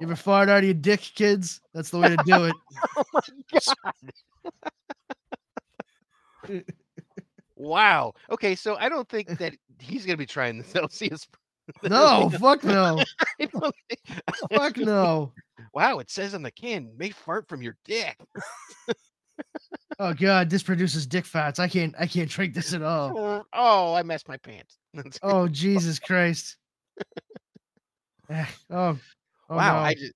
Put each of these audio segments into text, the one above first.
You ever fart out of your dick, kids? That's the way to do it. Oh wow. Okay, so I don't think that he's gonna be trying the Celsius. No, fuck no. I don't think- Fuck no. Wow, it says on the can, may fart from your dick. Oh god, this produces dick fats. I can't I can't drink this at all. Oh, I messed my pants. Oh Jesus Christ. Eh, oh, oh wow, no. I just,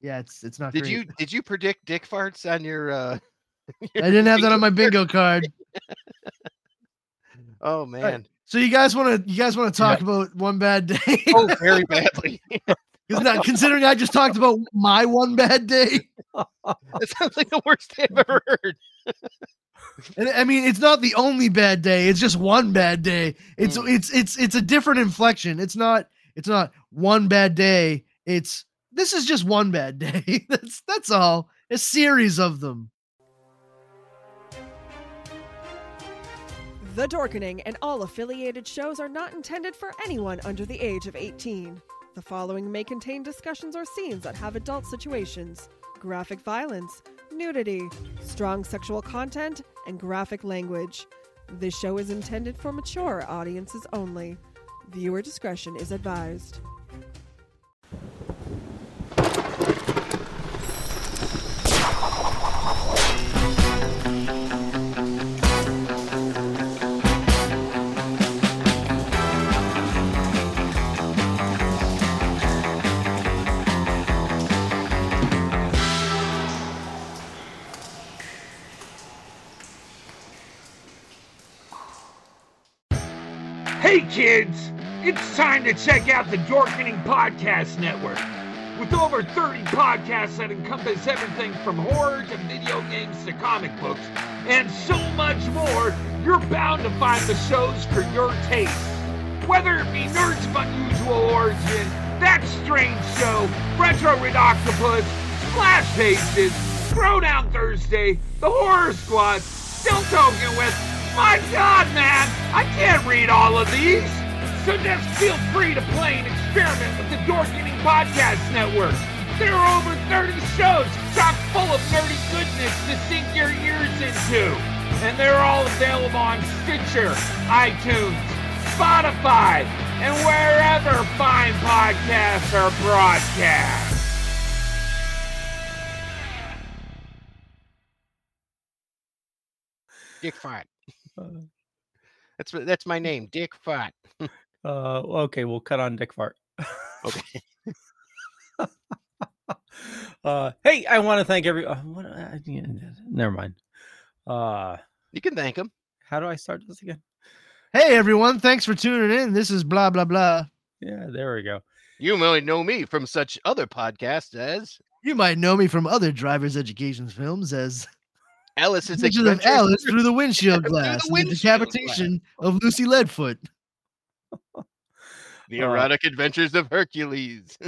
yeah, it's it's not did great. you did you predict dick farts on your uh I didn't have that on my bingo card. Oh man. So you guys want to you guys want to talk about one bad day? Oh, very badly. 'Cause not considering I just talked about my one bad day. that sounds like the worst thing I've ever heard. And I mean, it's not the only bad day. It's just one bad day. It's Mm. it's it's it's a different inflection. It's not it's not one bad day. It's this is just one bad day. that's that's all. A series of them. The Dorkening and all affiliated shows are not intended for anyone under the age of 18. The following may contain discussions or scenes that have adult situations, graphic violence, nudity, strong sexual content, and graphic language. This show is intended for mature audiences only. Viewer discretion is advised. Kids, it's time to check out the Dorkening Podcast Network. With over 30 podcasts that encompass everything from horror to video games to comic books, and so much more, you're bound to find the shows for your taste. Whether it be Nerds of Unusual Origin, That Strange Show, Retro Red Octopus, Splash Pages, Throwdown Thursday, The Horror Squad, Still Talking with, my god man, I can't read all of these! So just feel free to play and experiment with the Dorkening Podcast Network. There are over 30 shows chock full of nerdy goodness to sink your ears into. And they're all available on Stitcher, iTunes, Spotify, and wherever fine podcasts are broadcast. Dick fart. Uh, That's that's my name, Dick Fart. uh, okay, we'll cut on Dick Fart. Okay. uh, hey, I want to thank every. Uh, what, uh, yeah, never mind. Uh, You can thank him. how do I start this again? Hey everyone, thanks for tuning in. This is blah blah blah. Yeah, there we go. You might know me from such other podcasts as You might know me from other driver's education films as Alice's Adventures of Adventures Alice through the windshield Through the glass, the windshield decapitation of Lucy Leadfoot. The Uh, Erotic Adventures of Hercules.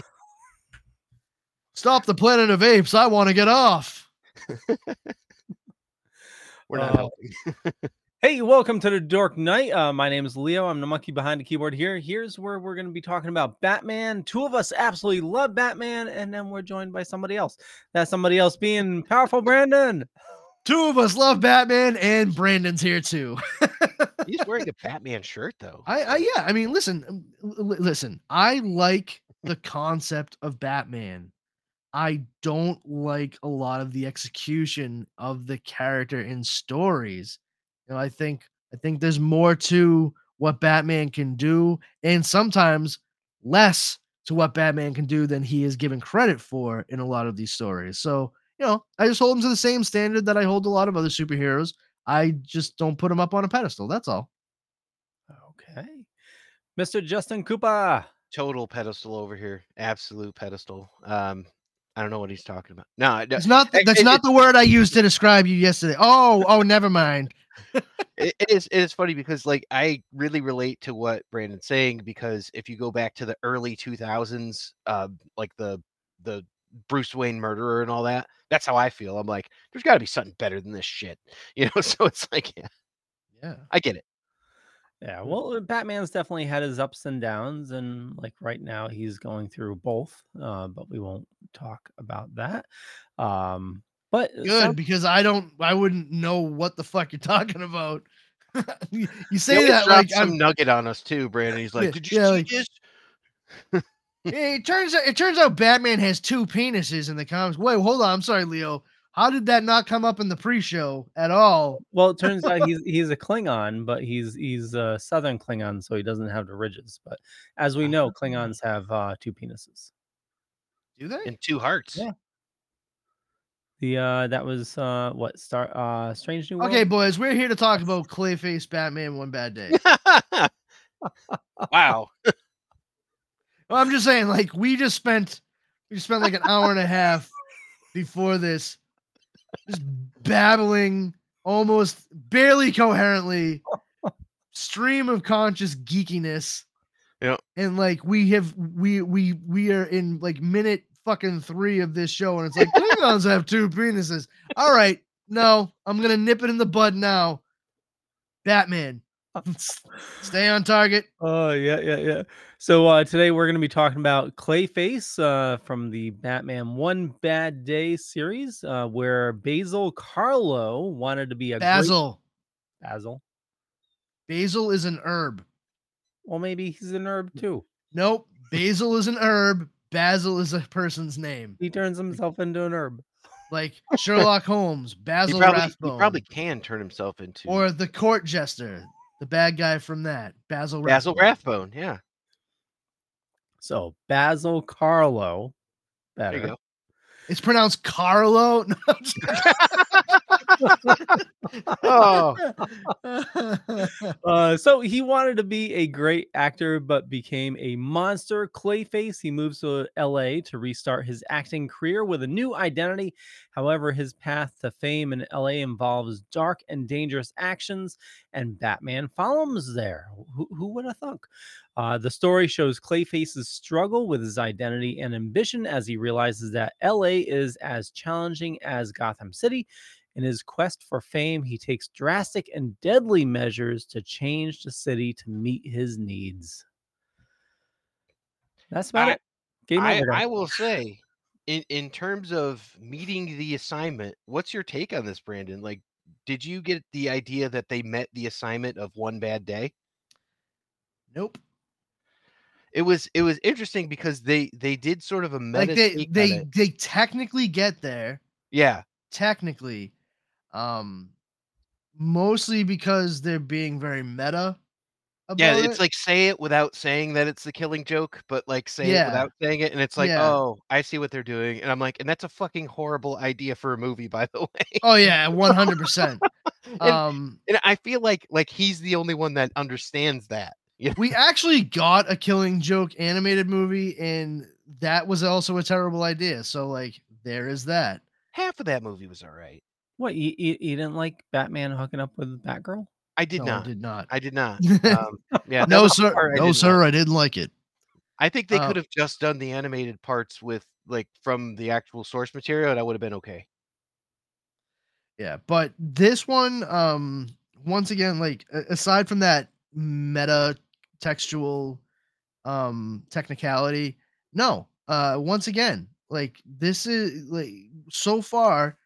Stop the planet of apes! I want to get off. We're not Uh, helping. Hey, welcome to the Dork Knight. Uh, my name is Leo. I'm the monkey behind the keyboard here. Here's where we're going to be talking about Batman. Two of us absolutely love Batman, and then we're joined by somebody else. That somebody else being powerful Brandon. Two of us love Batman, and Brandon's here too. He's wearing a Batman shirt though. I, I yeah, I mean, listen, um, l- l- listen. I like the concept of Batman. I don't like a lot of the execution of the character in stories. You know, I think I think there's more to what Batman can do, and sometimes less to what Batman can do than he is given credit for in a lot of these stories. So, you know, I just hold him to the same standard that I hold a lot of other superheroes. I just don't put him up on a pedestal. That's all. Okay. Mr. Justin Cooper. Total pedestal over here. Absolute pedestal. Um, I don't know what he's talking about. No, It's not. It- That's it- not the word I used to describe you yesterday. Oh, oh, never mind. it, it is it is funny because like I really relate to what Brandon's saying because if you go back to the early 2000s, uh, like the the Bruce Wayne murderer and all that, that's how I feel. I'm like, there's got to be something better than this shit, you know. So it's like, yeah, Yeah. I get it. Yeah, well, uh, Batman's definitely had his ups and downs, and like right now he's going through both. Uh, but we won't talk about that. Um, but uh, Good some- because I don't. I wouldn't know what the fuck you're talking about. you, you say always that like some I'm. nugget on us too, Brandon. He's like, Yeah, "Did you yeah, see like- this?" It turns out. It turns out Batman has two penises in the comics. Wait, hold on. I'm sorry, Leo. How did that not come up in the pre-show at all? well, it turns out he's he's a Klingon, but he's he's a Southern Klingon, so he doesn't have the ridges. But as we know, Klingons have uh, two penises. Do they? And two hearts. Yeah. The uh, that was uh, what Star uh, Strange New World. Okay, boys, we're here to talk about Clayface Batman One Bad Day. wow. Well, I'm just saying, like, we just spent we just spent like an hour and a half before this, just babbling almost barely coherently, stream of conscious geekiness. Yeah. And like we have we we we are in like minute fucking three of this show, and it's like Klingons have two penises. All right, no, I'm gonna nip it in the bud now. Batman, stay on target. Oh yeah, yeah, yeah. So uh, today we're going to be talking about Clayface uh, from the Batman One Bad Day series, uh, where Basil Carlo wanted to be a great- Basil. Basil. Basil is an herb. Well, maybe he's an herb too. Nope. Basil is an herb. Basil is a person's name. He turns himself into an herb. Like Sherlock Holmes, He Basil probably, he Rathbone, probably can turn himself into or the court jester, the bad guy from that, Basil Basil Rathbone. Rathbone. Yeah. So Basil Carlo. There Better. you go. It's pronounced Carlo. No, I'm just- Oh, Uh, so he wanted to be a great actor, but became a monster. Clayface. He moves to LA to restart his acting career with a new identity. However, his path to fame in LA involves dark and dangerous actions, and Batman follows there. Who, who would have thunk? Uh, the story shows Clayface's struggle with his identity and ambition as he realizes that LA is as challenging as Gotham City. In his quest for fame, he takes drastic and deadly measures to change the city to meet his needs. That's about I- it. Game I. I will say, in in terms of meeting the assignment, what's your take on this, Brandon? Like, did you get the idea that they met the assignment of one bad day? nope. It was it was interesting because they they did sort of a meta Like they take on they it. they technically get there. yeah Technically, um, mostly because they're being very meta. About yeah it. it's like say it without saying that it's the killing joke but like say Yeah. it without saying it and it's like Yeah. oh i see what they're doing and i'm like and that's a fucking horrible idea for a movie by the way oh yeah, one hundred percent. and, Um, and i feel like like he's the only one that understands that we actually got a killing joke animated movie and that was also a terrible idea so like there is that half of that movie was all right What you, you, you didn't like Batman hooking up with Batgirl? i did no, not. I did not. I did not. Um yeah that no was the sir. part I no didn't sir like. i didn't like it. I think they Uh, could have just done the animated parts with like from the actual source material and i would have been okay. Yeah but this one um once again like a- aside from that meta textual um technicality no uh once again like this is like so far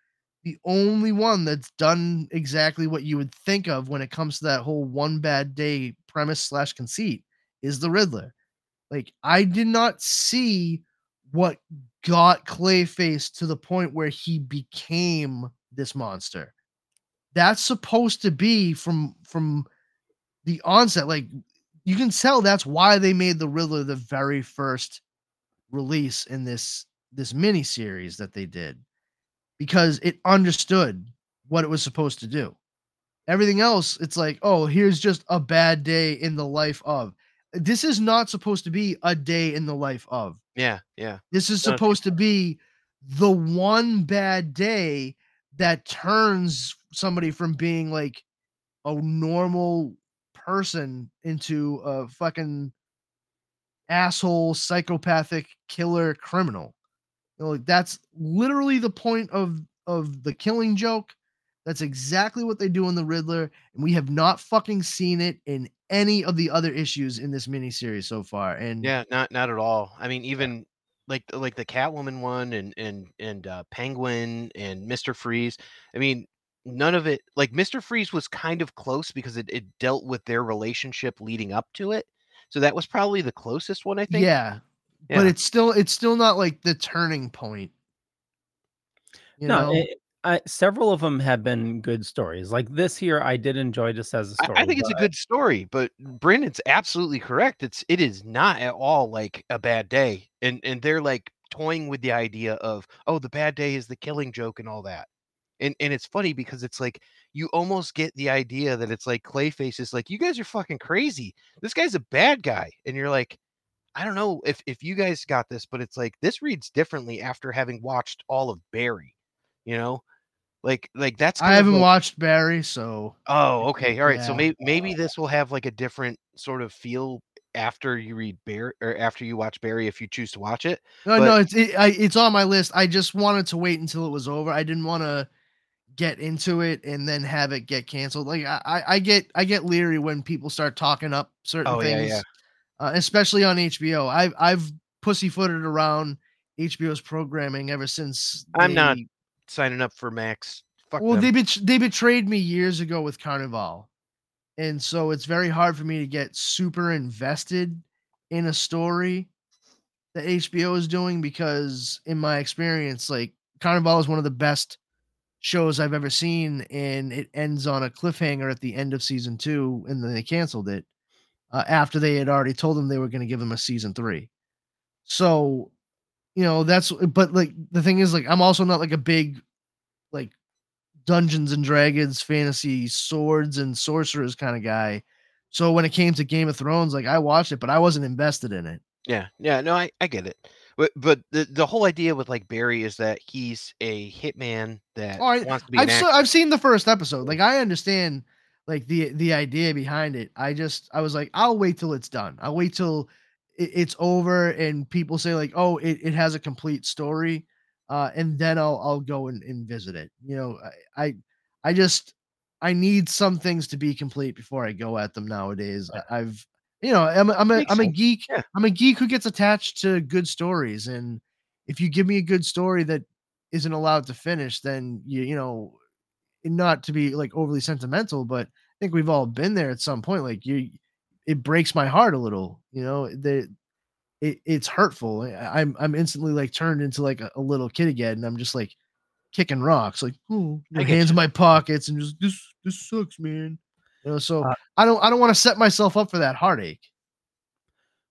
the only one that's done exactly what you would think of when it comes to that whole one bad day premise slash conceit is the riddler. Like i did not see what got clayface to the point where he became this monster. That's supposed to be from from the onset like you can tell that's why they made the riddler the very first release in this this mini series that they did because it understood what it was supposed to do. Everything else it's like oh here's just a bad day in the life of. This is not supposed to be a day in the life of. Yeah yeah. This is supposed to be the one bad day that turns somebody from being like a normal person into a fucking asshole psychopathic killer criminal. You know, like that's literally the point of of the killing joke. That's exactly what they do in the Riddler, and we have not fucking seen it in any of the other issues in this miniseries so far. And Yeah, not not at all. I mean, even like like the Catwoman one and and and uh, Penguin and Mister Freeze. I mean, none of it. Like Mister Freeze was kind of close because it, it dealt with their relationship leading up to it. So that was probably the closest one. I think. yeah, but it's still it's still not like the turning point. You no, know? it- I, several of them have been good stories. Like this here, I did enjoy just as a story. I think it's a good story, but Brandon's absolutely correct. It's it is not at all like a bad day, and and they're like toying with the idea of oh the bad day is the killing joke and all that, and and it's funny because it's like you almost get the idea that it's like Clayface is like you guys are fucking crazy. This guy's a bad guy, and you're like. I don't know if if you guys got this, but it's like this reads differently after having watched all of Barry, you know, like like that's I haven't like- watched Barry, so Oh, okay. All right. So maybe uh, maybe this will have like a different sort of feel after you read Barry or after you watch Barry if you choose to watch it. no, But- no, it's it, I, it's on my list. I just wanted to wait until it was over. I didn't want to get into it and then have it get canceled. Like I, I, I get I get leery when people start talking up certain Oh, yeah, things, yeah. Uh, especially on HBO. I've I've pussyfooted around HBO's programming ever since. I'm not Signing up for Max. Fuck Well, them. they bet- they betrayed me years ago with Carnivale, and so it's very hard for me to get super invested in a story that HBO is doing because, in my experience, like Carnivale is one of the best shows I've ever seen, and it ends on a cliffhanger at the end of season two, and then they canceled it uh, after they had already told them they were going to give them a season three. So, you know, that's but like the thing is, like, I'm also not like a big like Dungeons and Dragons, fantasy swords and sorcerers kind of guy. So when it came to Game of Thrones, like I watched it, but I wasn't invested in it. Yeah, yeah, no, I, I get it. But but the, the whole idea with like Barry is that he's a hitman that Oh, I- wants to be I've actor. I've seen the first episode. Like I understand like the the idea behind it. I just I was like, I'll wait till it's done. I'll wait till it, it's over and people say like, oh, it, it has a complete story. Uh, and then I'll I'll go and, and visit it. You know, I, I I just I need some things to be complete before I go at them nowadays. I, I've you know, I'm a- I'm a I'm a geek. Yeah. I'm a geek who gets attached to good stories. And if you give me a good story that isn't allowed to finish, then you you know, not to be like overly sentimental, but I think we've all been there at some point. Like you, it breaks my heart a little. You know, the it, it's hurtful. I- I'm I'm instantly like turned into like a, a little kid again, and I'm just like kicking rocks, like oh, get hands in my pockets, and just this this sucks, man. You know, so Uh, I don't I don't want to set myself up for that heartache.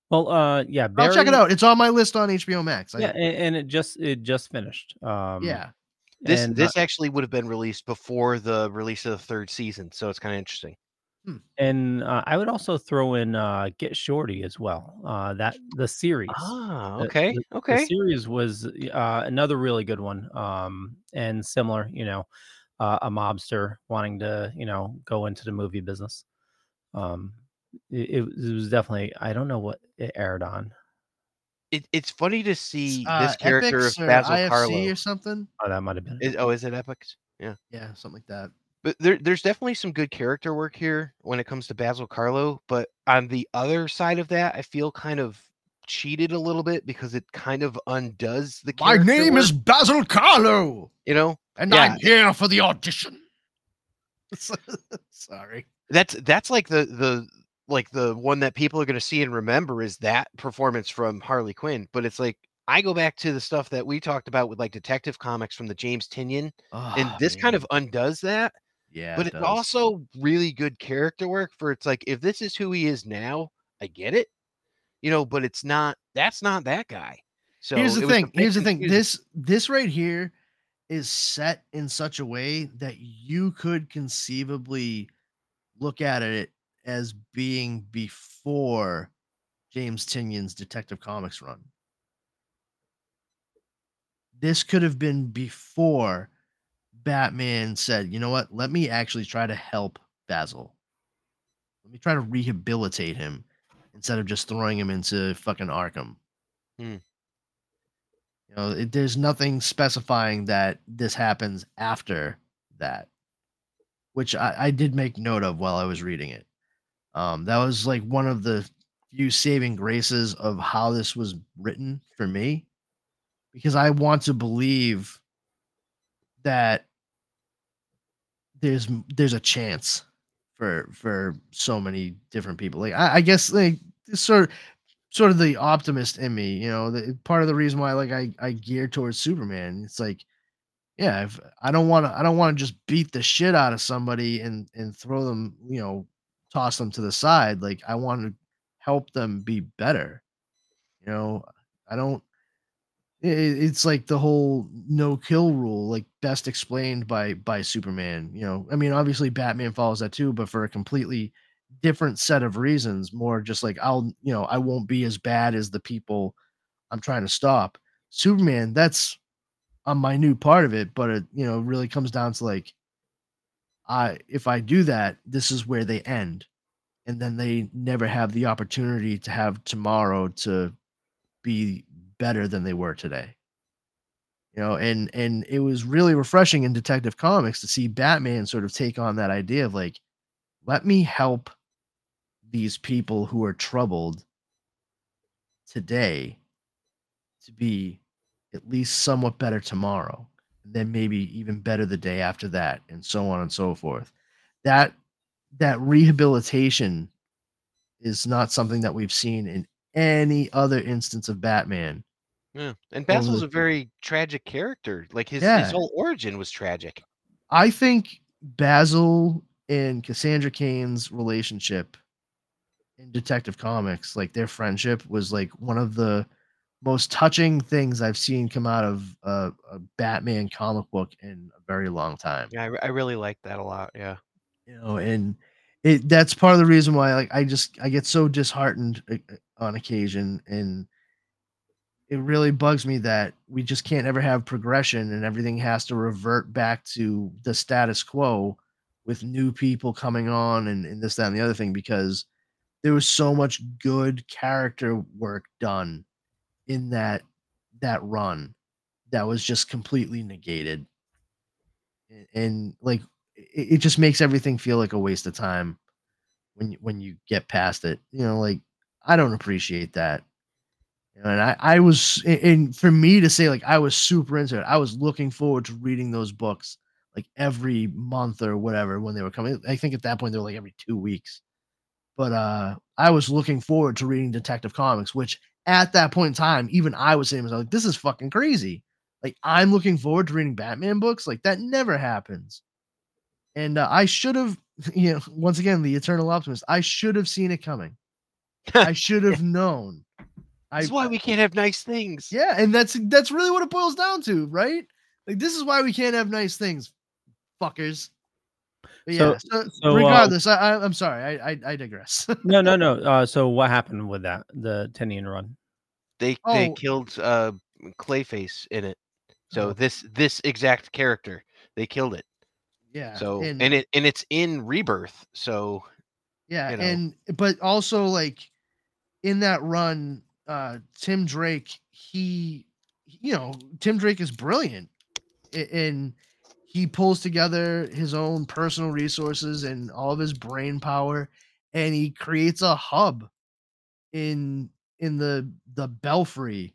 Well, uh, yeah, I'll check it out. It's on my list on HBO Max. I- Yeah, and, and it just it just finished. Um, yeah. This and, uh, this actually would have been released before the release of the third season, so it's kind of interesting. and uh, I would also throw in uh, Get Shorty as well. Uh, that the series. Ah, okay, the- okay. The series was uh, another really good one, um, and similar. You know, uh, a mobster wanting to you know go into the movie business. Um, it, it was- it was definitely. I don't know what it aired on. It, it's funny to see Uh, this character Epix of or Basil IFC Carlo. or something. Oh, that might have been. it. Is, oh, is it Epix? Yeah. Yeah, something like that. But there, there's definitely some good character work here when it comes to Basil Carlo. But on the other side of that, I feel kind of cheated a little bit because it kind of undoes the. My name work, is Basil Carlo, you know and Yeah. I'm here for the audition. Sorry. that's that's like the the like the one that people are going to see and remember is that performance from Harley Quinn. But it's like I go back to the stuff that we talked about with like Detective Comics from the James Tynion, and Ah, this kind of undoes that. yeah, but it it's also really good character work for it's like if this is who he is now, I get it, you know, but it's not that's not that guy. So here's the thing. Here's the thing. This this right here is set in such a way that you could conceivably look at it as being before James Tynion's Detective Comics run. This could have been before Batman said, "You know what? Let me actually try to help Basil. Let me try to rehabilitate him instead of just throwing him into fucking Arkham." Hmm. You know, it, there's nothing specifying that this happens after that. which I, I did make note of while I was reading it. Um, that was like one of the few saving graces of how this was written for me, because I want to believe that there's there's a chance for for so many different people. Like I, I guess like sort of sort of the optimist in me, you know, the part of the reason why like I I gear towards Superman. It's like yeah, if I don't want to I don't want to just beat the shit out of somebody and and throw them, you know, toss them to the side. Like I want to help them be better. You know, I don't it's like the whole no kill rule like best explained by by superman you know i mean obviously batman follows that too but for a completely different set of reasons more just like i'll you know i won't be as bad as the people i'm trying to stop superman that's a minute part of it but it you know really comes down to like i if i do that this is where they end and then they never have the opportunity to have tomorrow to be better than they were today. You know, and and it was really refreshing in Detective Comics to see Batman sort of take on that idea of like, let me help these people who are troubled today to be at least somewhat better tomorrow, then maybe even better the day after that, and so on and so forth. That that rehabilitation is not something that we've seen in any other instance of Batman Yeah, and Basil's a very tragic character. Like his his whole origin was tragic. I think Basil and Cassandra Cain's relationship in Detective Comics, like their friendship, was like one of the most touching things I've seen come out of a, a Batman comic book in a very long time. Yeah, I, I really like that a lot. Yeah. You know, and it that's part of the reason why like I just I get so disheartened uh, uh, on occasion and it really bugs me that we just can't ever have progression and everything has to revert back to the status quo with new people coming on and, and this, that, and the other thing because there was so much good character work done in that that run that was just completely negated. And, and like it, it just makes everything feel like a waste of time when you when you get past it. You know, like I don't appreciate that. You know, and I, I was, and for me to say, like, I was super into it, I was looking forward to reading those books like every month or whatever when they were coming. I think at that point they were like every two weeks. But uh I was looking forward to reading Detective Comics, which at that point in time, even I was saying, to myself, like, this is fucking crazy. Like, I'm looking forward to reading Batman books. Like, that never happens. And uh, I should have, you know, once again, the eternal optimist, I should have seen it coming. I should have known. I, That's why we can't have nice things. yeah, and that's that's really what it boils down to, right? Like this is why we can't have nice things, fuckers. But So- yeah. So, so, uh, regardless, I, I, I'm sorry. I I, I digress. No, no, no. Uh, so what happened with that? The Tynion run. They they Oh. killed uh Clayface in it. So Oh. this this exact character, they killed it. yeah. So and, and, it and it's in Rebirth. So yeah, you know. and but also like in that run, uh Tim Drake, he, you know, Tim Drake is brilliant, a- and he pulls together his own personal resources and all of his brain power, and he creates a hub in in the the belfry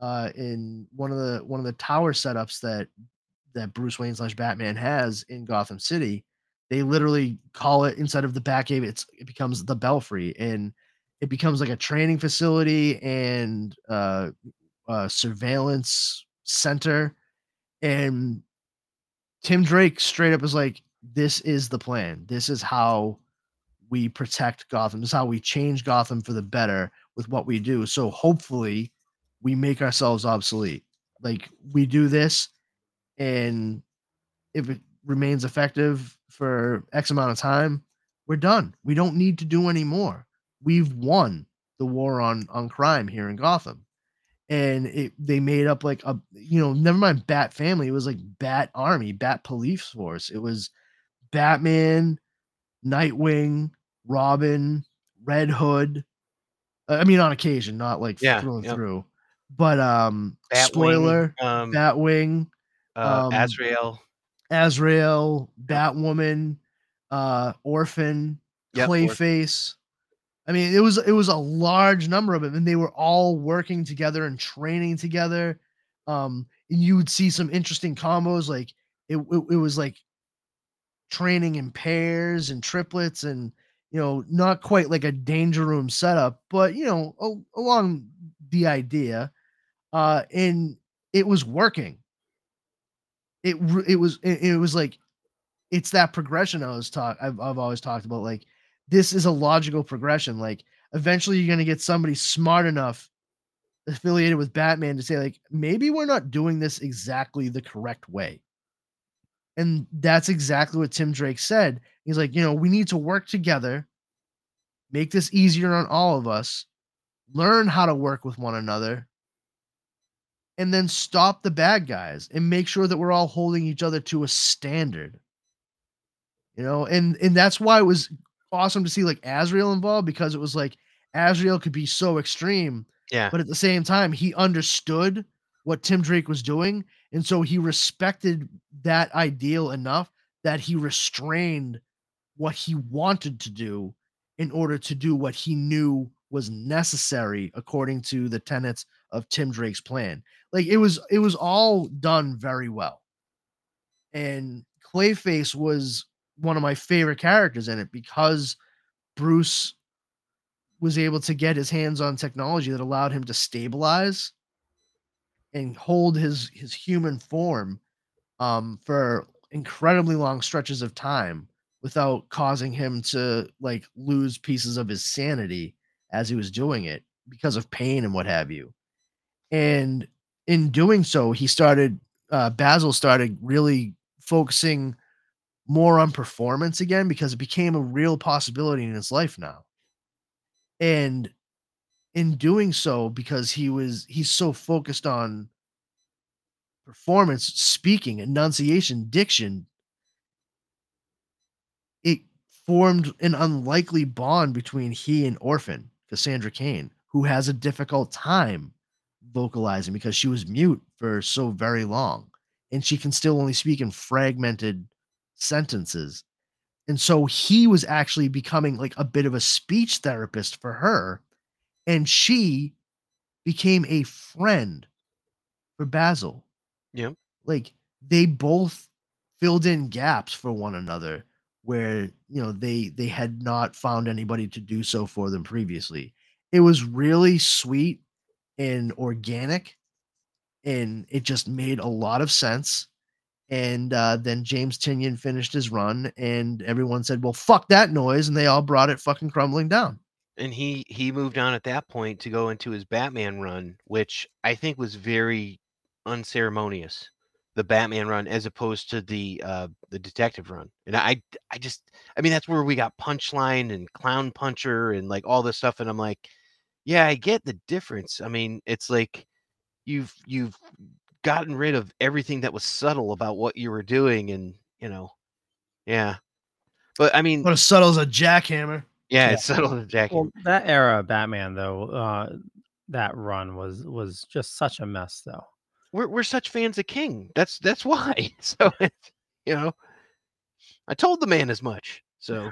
uh in one of the one of the tower setups that that Bruce Wayne slash Batman has in Gotham City. They literally call it inside of the Batcave, it's it becomes the Belfry, and it becomes like a training facility and uh, uh surveillance center. And Tim Drake straight up is like, "This is the plan. This is how we protect Gotham. This is how we change Gotham for the better with what we do. So hopefully, we make ourselves obsolete. Like we do this, and if it remains effective for X amount of time, we're done. We don't need to do any more. We've won the war on on crime here in Gotham. And it they made up like a you know, never mind Bat Family, it was like Bat Army, Bat Police Force. It was Batman, Nightwing, Robin, Red Hood. uh, I mean, on occasion, not like Yeah, through and through. But um, Batwing, spoiler, um, Batwing, uh, um, Azrael. Azrael, Batwoman, uh, Orphan, Yep, Orphan. Clayface. I mean, it was it was a large number of them, and they were all working together and training together. Um, and you would see some interesting combos, like it, it, it was like training in pairs and triplets, and you know, not quite like a danger room setup, but you know, a- along the idea. Uh, and it was working. It it was it, it was like it's that progression I was talk I've I've always talked about. Like this is a logical progression. Like eventually you're gonna get somebody smart enough affiliated with Batman to say, like, maybe we're not doing this exactly the correct way. And that's exactly what Tim Drake said. He's like, you know, we need to work together, make this easier on all of us, learn how to work with one another, and then stop the bad guys and make sure that we're all holding each other to a standard. You know, and and that's why it was awesome to see like Azrael involved because it was like Azrael could be so extreme, Yeah. but at the same time he understood what Tim Drake was doing, and so he respected that ideal enough that he restrained what he wanted to do in order to do what he knew was necessary according to the tenets of Tim Drake's plan. Like it was it was all done very well. And Clayface was one of my favorite characters in it because Bruce was able to get his hands on technology that allowed him to stabilize and hold his his human form um for incredibly long stretches of time without causing him to like lose pieces of his sanity as he was doing it because of pain and what have you. And in doing so, he started uh Basil started really focusing more on performance again because it became a real possibility in his life now. And in doing so, because he was he's so focused on performance, speaking, enunciation, diction, it formed an unlikely bond between he and Orphan, Cassandra Cain, who has a difficult time vocalizing because she was mute for so very long and she can still only speak in fragmented sentences. And so he was actually becoming like a bit of a speech therapist for her. And she became a friend for Basil. Yeah. Like they both filled in gaps for one another where you know they they had not found anybody to do so for them previously. It was really sweet and organic and it just made a lot of sense. And uh, then James Tynion finished his run, and everyone said, "Well, fuck that noise," and they all brought it fucking crumbling down. and he he moved on at that point to go into his Batman run, which I think was very unceremonious. The Batman run, as opposed to the uh, the detective run, and I I just I mean that's where we got Punchline and Clownhunter and like all this stuff, and I'm like, yeah, I get the difference. I mean, it's like you've you've gotten rid of everything that was subtle about what you were doing, and you know, yeah. But I mean, What as subtle as a jackhammer. yeah, Yeah. it's subtle, Jackie. Well, that era of Batman though, uh, that run was was just such a mess though. we're we're such fans of King. That's that's why. So it's, you know, I told the man as much. So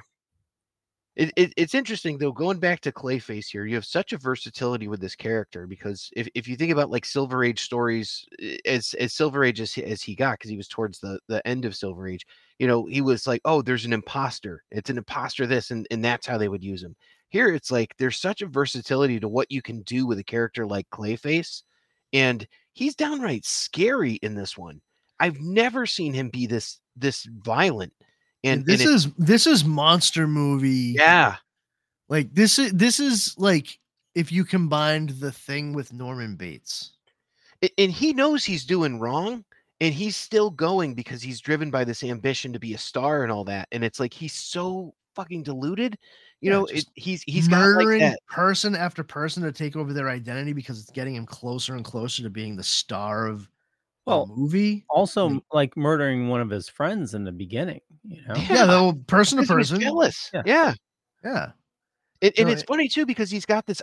it, it it's interesting though. Going back to Clayface here, you have such a versatility with this character because if, if you think about like Silver Age stories, eh, as as Silver Age as, as he got, because he was towards the the end of Silver Age, you know, he was like, oh, there's an imposter. It's an imposter. This and and that's how they would use him. Here, it's like there's such a versatility to what you can do with a character like Clayface, and he's downright scary in this one. I've never seen him be this this violent. And, And this and it- is this is monster movie. yeah, Like this is this is like if you combined the thing with Norman Bates. and he knows he's doing wrong, and he's still going because he's driven by this ambition to be a star and all that. And it's like he's so fucking deluded. You Yeah, know, it, he's he's got like person after person to take over their identity because it's getting him closer and closer to being the star of Well, the movie. Also, Like- like murdering one of his friends in the beginning. You know, Yeah, Yeah, though person to because he was person. jealous. Yeah. yeah. Yeah. And, and No, it's it- funny too because he's got this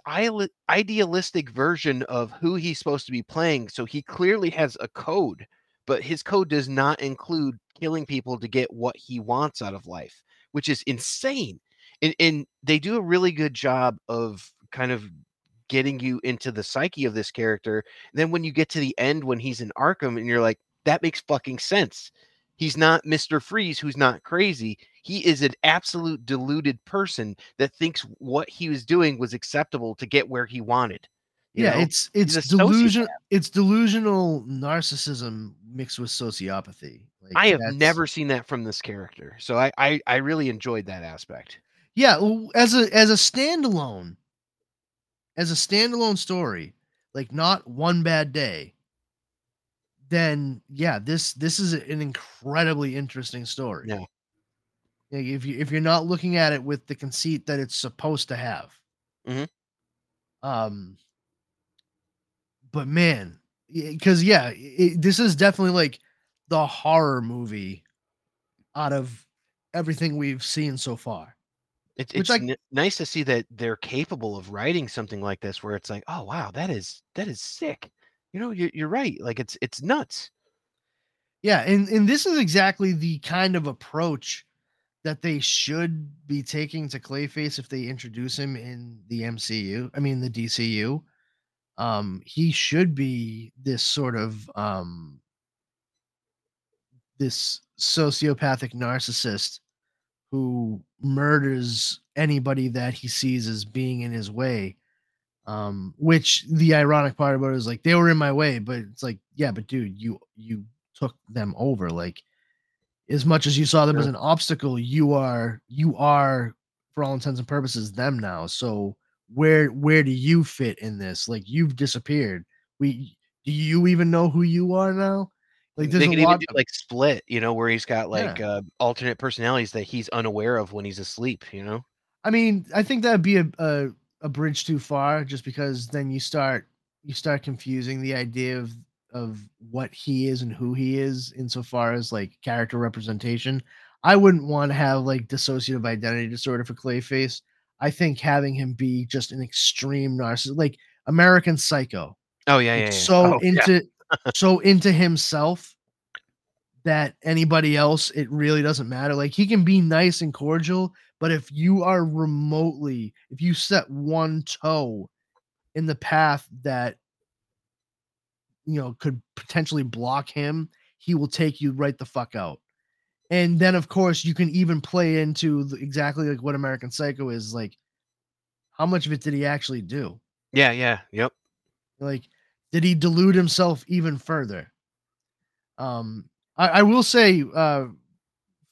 idealistic version of who he's supposed to be playing. So he clearly has a code, but his code does not include killing people to get what he wants out of life, which is insane. And, and they do a really good job of kind of getting you into the psyche of this character. then when you get to the end when he's in Arkham and you're like, that makes fucking sense. He's not Mr. Freeze who's not crazy. He is an absolute deluded person that thinks what he was doing was acceptable to get where he wanted. you yeah, know? it's it's delusion it's delusional narcissism mixed with sociopathy. Like, I have that's- never seen that from this character. So I, I I really enjoyed that aspect. Yeah, as a as a standalone, as a standalone story, like not one bad day, then yeah, this this is an incredibly interesting story. Yeah. Like, if you if you're not looking at it with the conceit that it's supposed to have. Mhm. Um but man, because yeah, it, this is definitely like the horror movie out of everything we've seen so far. It's it's I- n- nice to see that they're capable of writing something like this, where it's like, oh wow, that is that is sick. You know, you're you're right. Like it's it's nuts. Yeah, and and this is exactly the kind of approach that they should be taking to Clayface if they introduce him in the MCU. I mean the DCU. Um he should be this sort of um this sociopathic narcissist who murders anybody that he sees as being in his way. Um, which the ironic part about it is like they were in my way, but it's like, yeah, but dude, you you took them over. Like as much as you saw them as an obstacle, you are you are for all intents and purposes them now. So where where do you fit in this? Like you've disappeared. We do you even know who you are now? Like there's they a even lot do of- like split, you know, where he's got Yeah. like uh, alternate personalities that he's unaware of when he's asleep. You know, I mean, I think that'd be a, a a bridge too far, just because then you start you start confusing the idea of of what he is and who he is insofar as like character representation. I wouldn't want to have like dissociative identity disorder for Clayface. I think having him be just an extreme narcissist, like American Psycho, oh yeah, yeah, yeah. so Oh, yeah. So into himself that anybody else it really doesn't matter. Like he can be nice and cordial but if you are remotely if you set one toe in the path that you know could potentially block him he will take you right the fuck out. And then of course you can even play into the, exactly like what american psycho is like how much of it did he actually do? Yeah, yeah, yep. like did he delude himself even further? Um i, I will say uh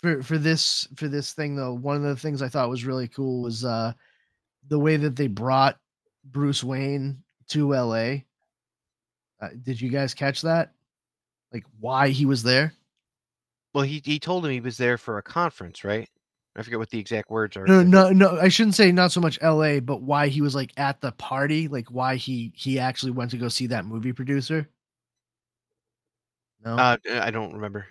for for this for this thing though one of the things i thought was really cool was uh the way that they brought bruce wayne to la uh, did you guys catch that? Like why he was there? Well, he he told him he was there for a conference, right? I forget what the exact words are. no no no i shouldn't say not so much la but why he was like at the party like why he he actually went to go see that movie producer no Uh, I don't remember.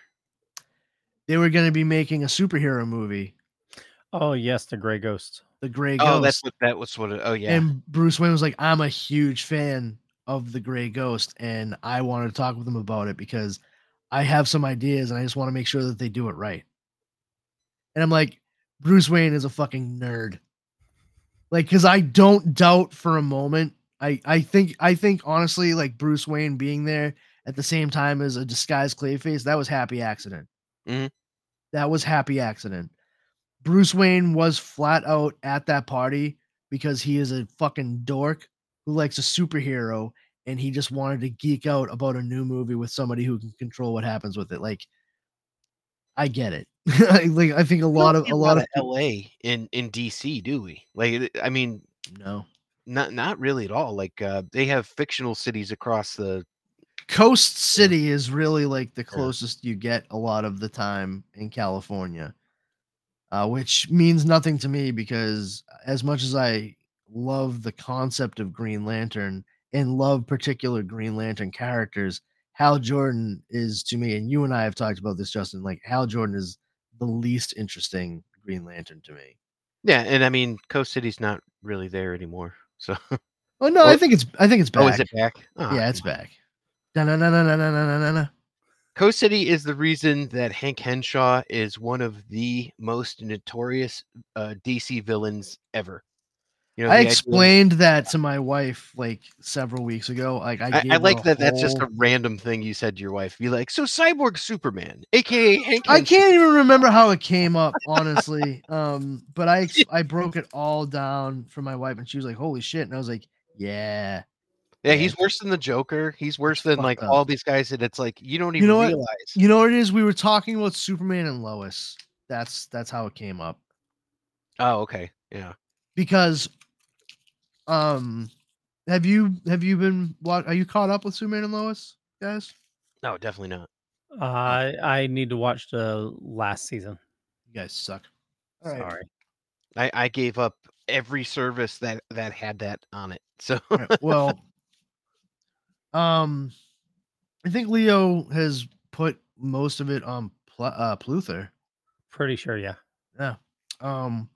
they were going to be making a superhero movie Oh yes, the Gray Ghost. the gray Ghost. Oh, that's what that was. What? It, oh yeah. and bruce wayne was like i'm a huge fan of the gray ghost and i wanted to talk with him about it because i have some ideas and i just want to make sure that they do it right and i'm like bruce wayne is a fucking nerd. Like because i don't doubt for a moment. I i think i think honestly like bruce wayne being there at the same time as a disguised clayface that was happy accident. Mhm. that was happy accident. Bruce wayne was flat out at that party because he is a fucking dork who likes a superhero and he just wanted to geek out about a new movie with somebody who can control what happens with it. Like i get it like i think a lot of a lot of L.A. in in D.C. Do we? Like, I mean, no not not really at all. Like, uh, they have fictional cities across the. Coast City is really like the closest you get a lot of the time in California, uh, which means nothing to me because as much as I love the concept of Green Lantern and love particular Green Lantern characters, Hal Jordan is to me, and you and I have talked about this, Justin. Like Hal Jordan is the least interesting Green Lantern to me. Yeah, and I mean, Coast City's not really there anymore. So, Oh no, I think it's I think it's back. oh, is it back? Oh, yeah, it's come on. back. Da-na-na-na-na-na-na-na. Coast City is the reason that Hank Henshaw is one of the most notorious uh, DC villains ever. You know, I the idea- explained that to my wife like several weeks ago. Like I, I, I like that. That's just a random thing you said to your wife. Be like, so Cyborg Superman, aka Hank. I can't even remember how it came up, honestly. um, but I I broke it all down for my wife, and she was like, "Holy shit!" And I was like, "Yeah." Yeah, he's worse than the Joker. He's worse than like up. all these guys, and it's like you don't You even know what? realize. You know what it is? We were talking about Superman and Lois. That's that's how it came up Oh, okay, yeah. Because, um, have you have you been what? Are you caught up with Superman and Lois, guys? No, definitely not. I I need to watch the last season. You guys suck. All right. Sorry. I, I gave up every service that that had that on it. So All right, Well, um, I think Leo has put most of it on Pl- uh, Pluther. Pretty sure, yeah. Yeah. Um,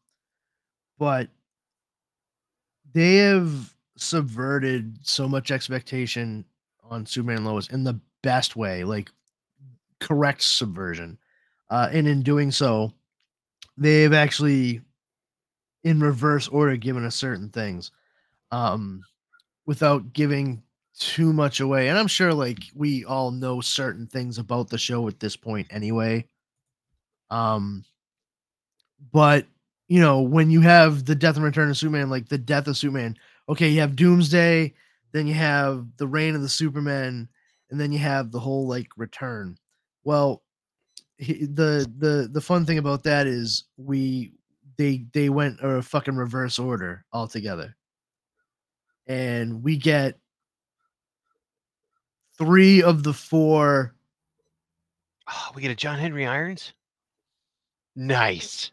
but they have subverted so much expectation on Superman and Lois in the best way, like correct subversion. Uh, and in doing so, they've actually, in reverse order, given us certain things, um, without giving too much away. And I'm sure, like we all know certain things about the show at this point, anyway. Um, but you know, when you have the death and return of Superman, like the death of Superman, okay, you have Doomsday, then you have the reign of the Superman, and then you have the whole like return. Well, he, the the the fun thing about that is we they they went a fucking reverse order altogether, and we get three of the four oh, we get a John Henry Irons. Nice.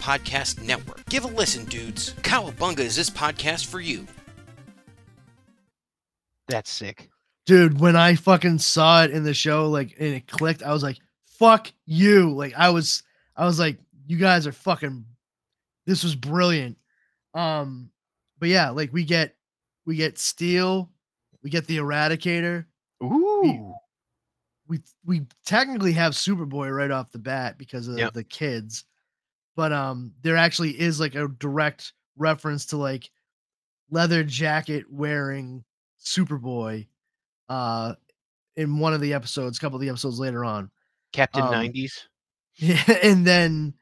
Podcast Network. Give a listen, dudes. Cowabunga is this podcast for you. That's sick. dude when i fucking saw it in the show like and it clicked i was like fuck you like i was i was like you guys are fucking this was brilliant um but yeah like we get we get steel we get the eradicator Ooh. we we technically have superboy right off the bat because of Yep. the kids but um there actually is like a direct reference to like leather jacket wearing superboy uh in one of the episodes a couple of the episodes later on Captain um, 90s. yeah and then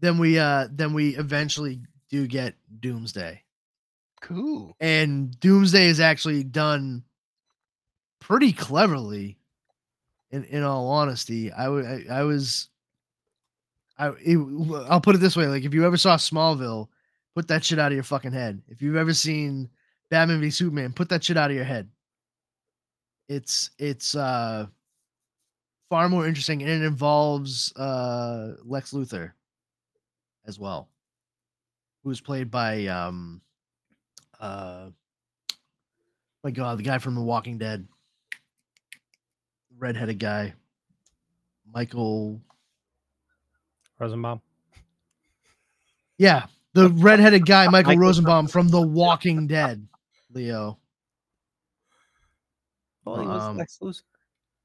then we uh then we eventually do get doomsday Cool. and doomsday is actually done pretty cleverly in in all honesty i would I, I was i it, i'll put it this way like if you ever saw smallville put that shit out of your fucking head. If you've ever seen batman v superman put that shit out of your head. It's it's uh far more interesting and it involves uh lex luthor as well who's played by um uh my god the guy from the walking dead. Redheaded guy. Michael Rosenbaum. yeah the redheaded guy michael Michael rosenbaum from the walking dead leo Well, he was Um, Lex Luthor.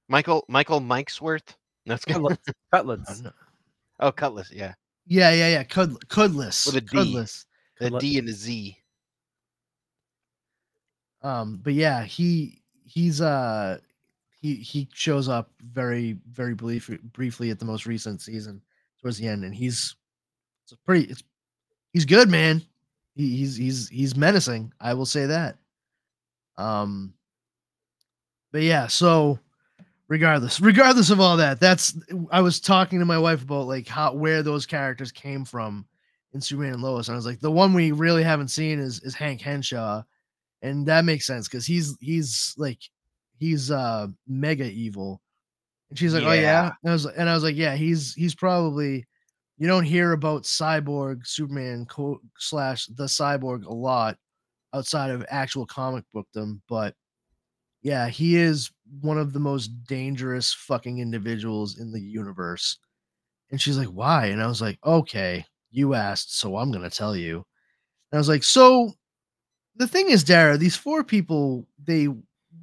Michael Michael Mikesworth. That's good. Cutlets. I Cutlets. Oh, Cutlass. Yeah, yeah yeah yeah Cud- cudless With a D. cudless the Cutlet- D and the Z. um but yeah he he's uh he he shows up very very brief, briefly at the most recent season towards the end, and he's it's pretty it's he's good, man. He, he's he's he's menacing. I will say that. Um, but yeah, so regardless, regardless of all that, that's I was talking to my wife about like how where those characters came from in Superman and Lois, and I was like, the one we really haven't seen is is Hank Henshaw, and that makes sense because he's he's like he's uh mega evil. And she's like, Oh yeah. Yeah. And I was and I was like, Yeah, he's he's probably you don't hear about Cyborg Superman co- slash the Cyborg a lot outside of actual comic bookdom, but yeah, he is one of the most dangerous fucking individuals in the universe. And she's like, Why? And I was like, Okay, you asked, so I'm gonna tell you. And I was like, So the thing is, Dara, these four people, they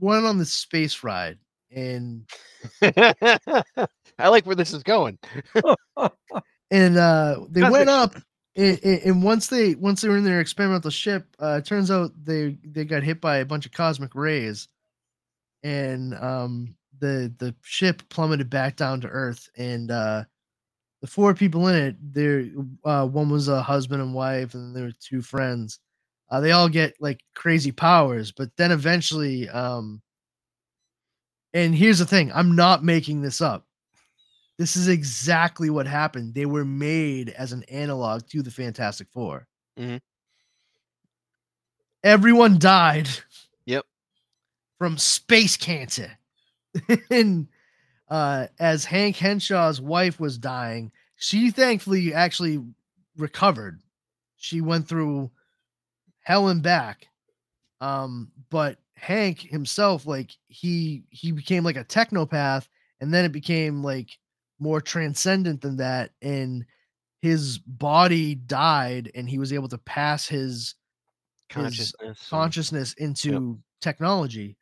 went on this space ride and I like where this is going. and uh they That's went up and, and and once they once they were in their experimental ship uh it turns out they they got hit by a bunch of cosmic rays and um the the ship plummeted back down to earth and uh the four people in it there uh one was a husband and wife and there were two friends uh they all get like crazy powers but then eventually um and here's the thing i'm not making this up this is exactly what happened. They were made as an analog to the Fantastic 4 Mhm. Everyone died. Yep. From space cancer. and uh, as Hank Henshaw's wife was dying, she thankfully actually recovered. She went through hell and back. Um, but Hank himself, like he he became like a technopath, and then it became like more transcendent than that and his body died and he was able to pass his Consciousness. and- consciousness into technology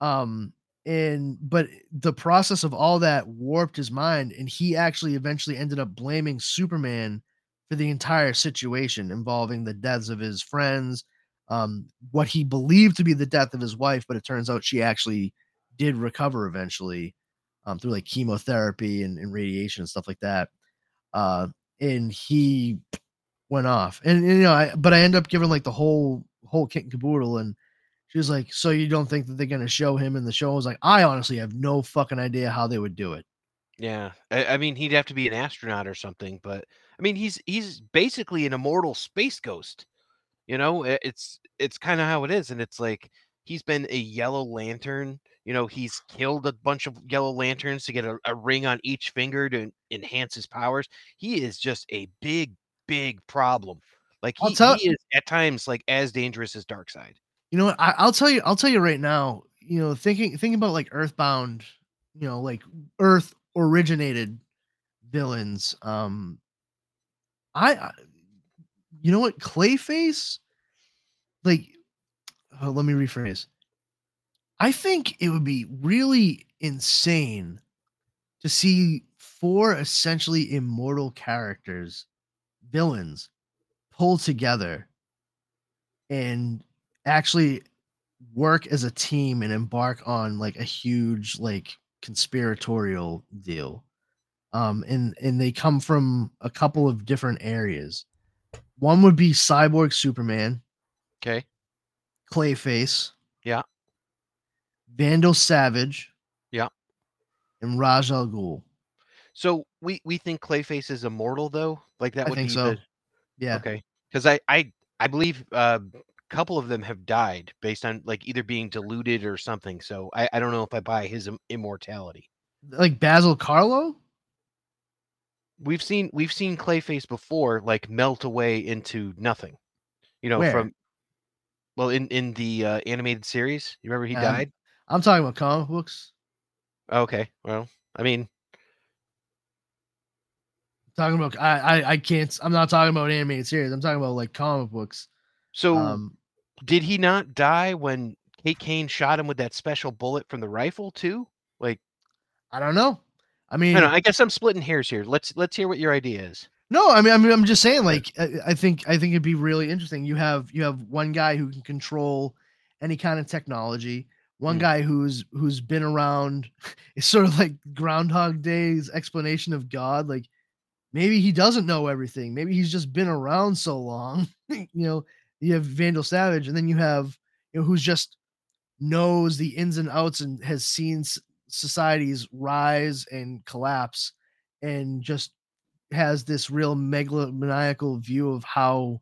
um and but the process of all that warped his mind and he actually eventually ended up blaming superman for the entire situation involving the deaths of his friends um what he believed to be the death of his wife but it turns out she actually did recover eventually um, through like chemotherapy and, and radiation and stuff like that. Uh, and he went off, and, and, you know, I but I end up giving like the whole whole kit and caboodle, and she was like, "So you don't think that they're gonna show him in the show?" I was like, "I honestly have no fucking idea how they would do it." Yeah, I, I mean, he'd have to be an astronaut or something, but I mean, he's he's basically an immortal space ghost. You know, it's it's kind of how it is, and it's like he's been a Yellow Lantern. You know, he's killed a bunch of Yellow Lanterns to get a, a ring on each finger to enhance his powers. He is just a big, big problem. Like he, tell- he is at times like as dangerous as Darkseid. You know what? I, I'll tell you. I'll tell you right now. You know, thinking thinking about like Earthbound. You know, like Earth originated villains. Um, I, I you know what? Clayface. Like, oh, let me rephrase. I think it would be really insane to see four essentially immortal characters, villains, pull together and actually work as a team and embark on like a huge like conspiratorial deal um and and they come from a couple of different areas one would be cyborg superman Okay. clayface Yeah. vandal savage Yeah. and Ra's al Ghul So we we think Clayface is immortal though. Like that i would think be so the, yeah Okay, because I I I believe uh, a couple of them have died based on like either being diluted or something. So I I don't know if I buy his im- immortality. like basil carlo We've seen we've seen Clayface before like melt away into nothing. You know Where? from well in in the uh, animated series. You remember he Um, died? i'm talking about comic books Okay, well I mean talking about I, I i can't i'm not talking about animated series i'm talking about like comic books so um did he not die when Kate Kane shot him with that special bullet from the rifle too? Like i don't know i mean I know. I guess I'm splitting hairs here. Let's let's hear what your idea is. No, I mean, I mean, I'm just saying, like, I, I think, I think it'd be really interesting. You have, you have one guy who can control any kind of technology, one Mm. guy who's who's been around. It's sort of like Groundhog Day's explanation of God. Like maybe he doesn't know everything. Maybe he's just been around so long. you know, you have Vandal Savage, and then you have you know who's just knows the ins and outs and has seen societies rise and collapse, and just has this real megalomaniacal view of how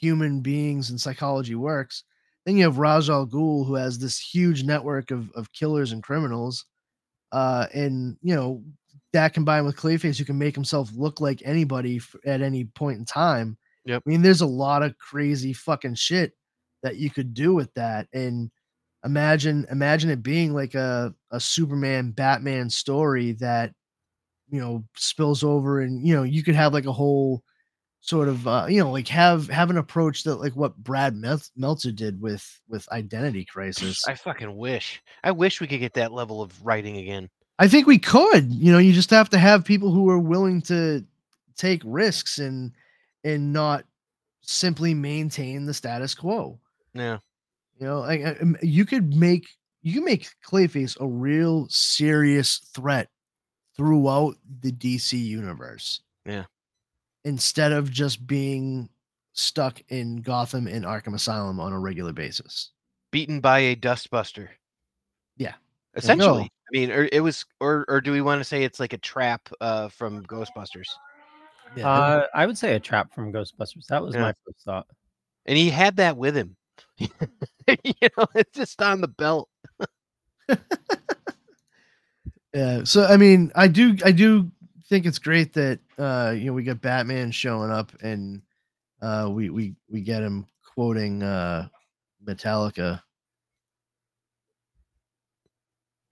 human beings and psychology works. Then you have Ra's al Ghul, who has this huge network of, of killers and criminals. Uh, and, you know, that combined with Clayface, who can make himself look like anybody f- at any point in time. Yep. I mean, there's a lot of crazy fucking shit that you could do with that. And imagine, imagine it being like a, a Superman Batman story that, you know, spills over and, you know, you could have like a whole sort of uh, you know like have have an approach that like what Brad Meltzer did with with Identity Crisis. I fucking wish. I wish we could get that level of writing again. I think we could. You know, you just have to have people who are willing to take risks and and not simply maintain the status quo. Yeah. You know, like uh, um, you could make you can make Clayface a real serious threat throughout the DC universe. Yeah. Instead of just being stuck in Gotham and Arkham Asylum on a regular basis. Beaten by a dustbuster. Yeah. Essentially. go. I mean, or it was or or do we want to say it's like a trap uh from Ghostbusters? Yeah. Uh, I would say a trap from Ghostbusters. That was Yeah. my first thought. And he had that with him. you know, it's just on the belt. Yeah. So I mean, I do I do think it's great that uh you know we got Batman showing up and uh we we we get him quoting uh Metallica.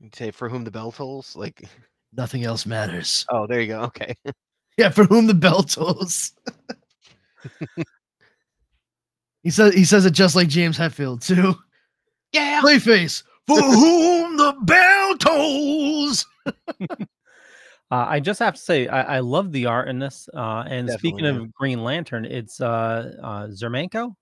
You'd say for whom the bell tolls. Like, Nothing else matters. oh, there you go. Okay. Yeah, for whom the bell tolls. He says he says it just like James Hetfield too. Yeah. Clayface, for whom the bell tolls. Uh, I just have to say, I, I love the art in this. Uh, and speaking Definitely, of Green Lantern, it's uh, uh, Xermanico,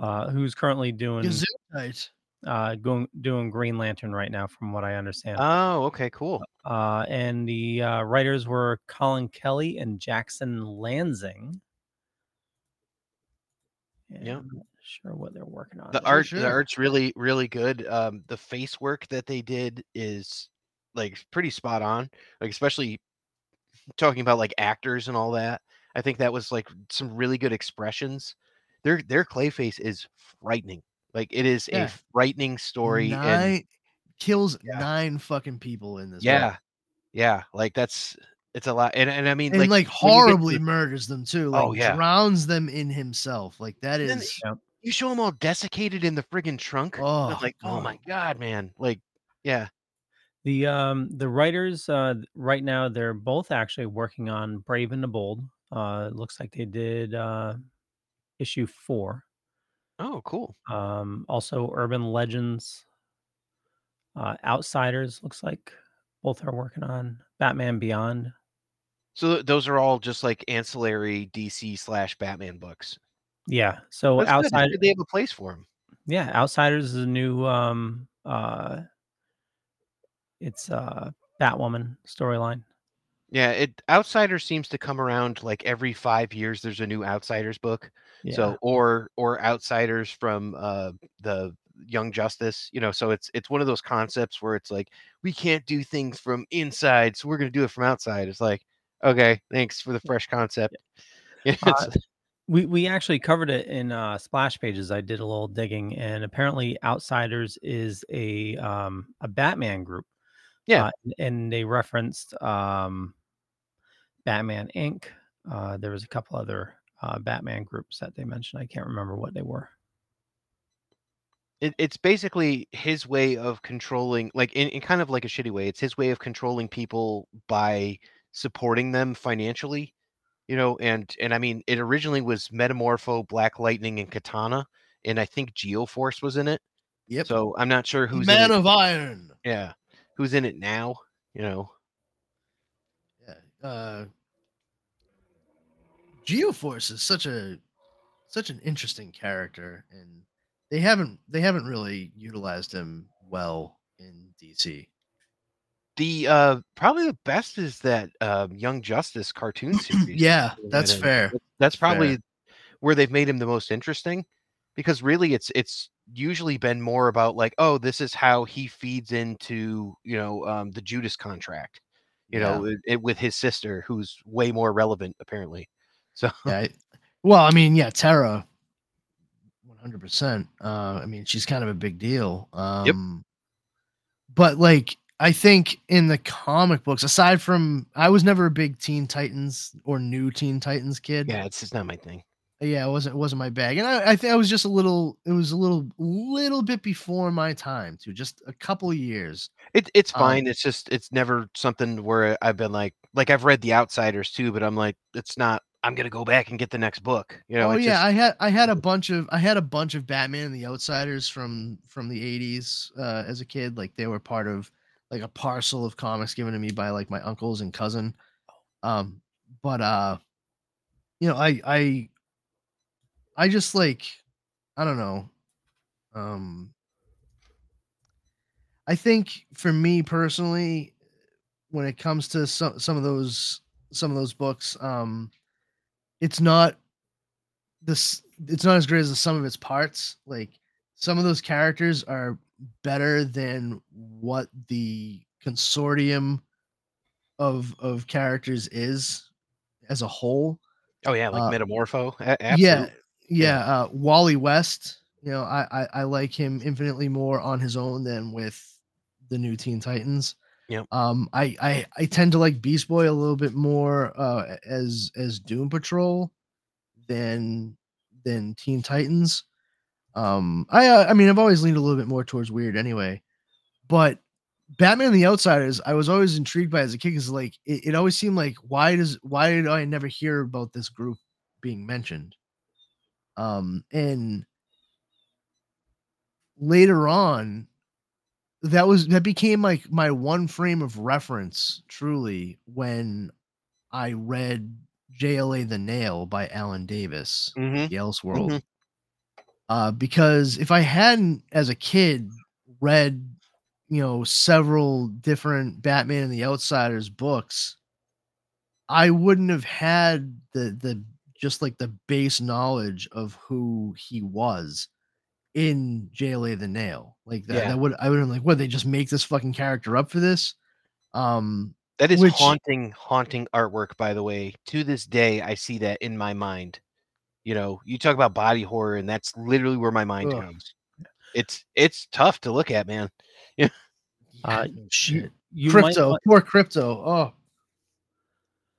uh, who's currently doing Gesundheit. uh, going doing Green Lantern right now, from what I understand. Oh, okay, cool. Uh, and the uh, writers were Collin Kelly and Jackson Lanzing. And Yep. I'm not sure what they're working on. The art, sure. the art's really, really good. Um, the face work that they did is like pretty spot on. Like especially talking about like actors and all that. I think that was like some really good expressions. Their their Clayface is frightening. Like it is Yeah. a frightening story. and kills Yeah. nine fucking people in this. yeah, yeah, like that's it's a lot. And and I mean, and like, when you get to horribly murders them too. Like Oh, yeah. drowns them in himself. Like that And then is you show them all desiccated in the friggin' trunk. Oh, like, oh my God. god, man! Like, yeah, The um the writers uh right now they're both actually working on Brave and the Bold. Uh it looks like they did uh issue 4. oh, cool. Um also Urban Legends uh Outsiders looks like both are working on Batman Beyond. So th- those are all just like ancillary DC slash Batman books. Yeah. So That's outside, they have a place for them. yeah, Outsiders is a new um uh it's uh Batwoman storyline. Yeah, it Outsiders seems to come around like every five years. There's a new Outsiders book. Yeah. So or or Outsiders from uh the Young Justice. You know, so it's it's one of those concepts where it's like we can't do things from inside, so we're gonna do it from outside. It's like okay, thanks for the fresh concept. It's- we we actually covered it in uh splash pages. I did a little digging and apparently outsiders is a um a batman group Yeah. uh, and they referenced um batman inc. Uh there was a couple other uh batman groups that they mentioned. I can't remember what they were. It, it's basically his way of controlling like in, in kind of like a shitty way it's his way of controlling people by supporting them financially you know and and i mean it originally was metamorpho black lightning and katana and i think geoforce was in it Yep. so i'm not sure who's in Man it, of Iron. yeah who's in it now you know Yeah. Uh Geoforce is such a such an interesting character and they haven't they haven't really utilized him well in DC. The uh probably the best is that um, Young Justice cartoon series. Yeah, that's in. fair. That's fair. probably where they've made him the most interesting because really it's it's usually been more about like oh this is how he feeds into you know um, the Judas contract you know it, it- with his sister who's way more relevant apparently so Yeah. I- Well, I mean, yeah, Tara, one hundred percent. Uh, I mean, she's kind of a big deal. Um, But like, I think in the comic books, aside from, I was never a big Teen Titans or new Teen Titans kid. yeah it's just not my thing yeah, it wasn't it wasn't my bag, and I, I think I was just a little. It was a little little bit before my time too, just a couple years. it, it's Um, fine it's just it's never something where I've been like like I've read The Outsiders too but I'm like it's not I'm gonna go back and get the next book you know oh yeah, just, I had I had a bunch of I had a bunch of Batman and the Outsiders from from the eighties uh, as a kid. Like they were part of like a parcel of comics given to me by like my uncles and cousin. Um, but uh, you know, I I I just like I don't know. Um, I think for me personally, when it comes to some some of those some of those books, um, it's not this it's not as great as the sum of its parts. Like some of those characters are better than what the consortium of of characters is as a whole. oh yeah like uh, Metamorpho a- Yeah, yeah. Uh, Wally West, you know, I, I I like him infinitely more on his own than with the new Teen Titans. Yeah. Um, I I I tend to like Beast Boy a little bit more uh as as Doom Patrol than than Teen Titans. Um, I uh, I mean I've always leaned a little bit more towards weird anyway, but Batman and the Outsiders, I was always intrigued by as a kid because like it, it always seemed like why does why did I never hear about this group being mentioned? Um, and later on, that was that became like my one frame of reference truly when I read JLA The Nail by Alan Davis, Mhm. The Elseworld. Mhm. Uh, because if I hadn't, as a kid, read, you know, several different Batman and the Outsiders books, I wouldn't have had the the just like the base knowledge of who he was in JLA the Nail. Like that, Yeah. that would I would have like, what they just make this fucking character up for this? Um, That is Which- haunting, haunting artwork, by the way. To this day, I see that in my mind. You know, you talk about body horror, and that's literally where my mind Ugh. goes. It's it's tough to look at, man. Uh, yeah, no shit. You crypto, want- poor crypto. Oh,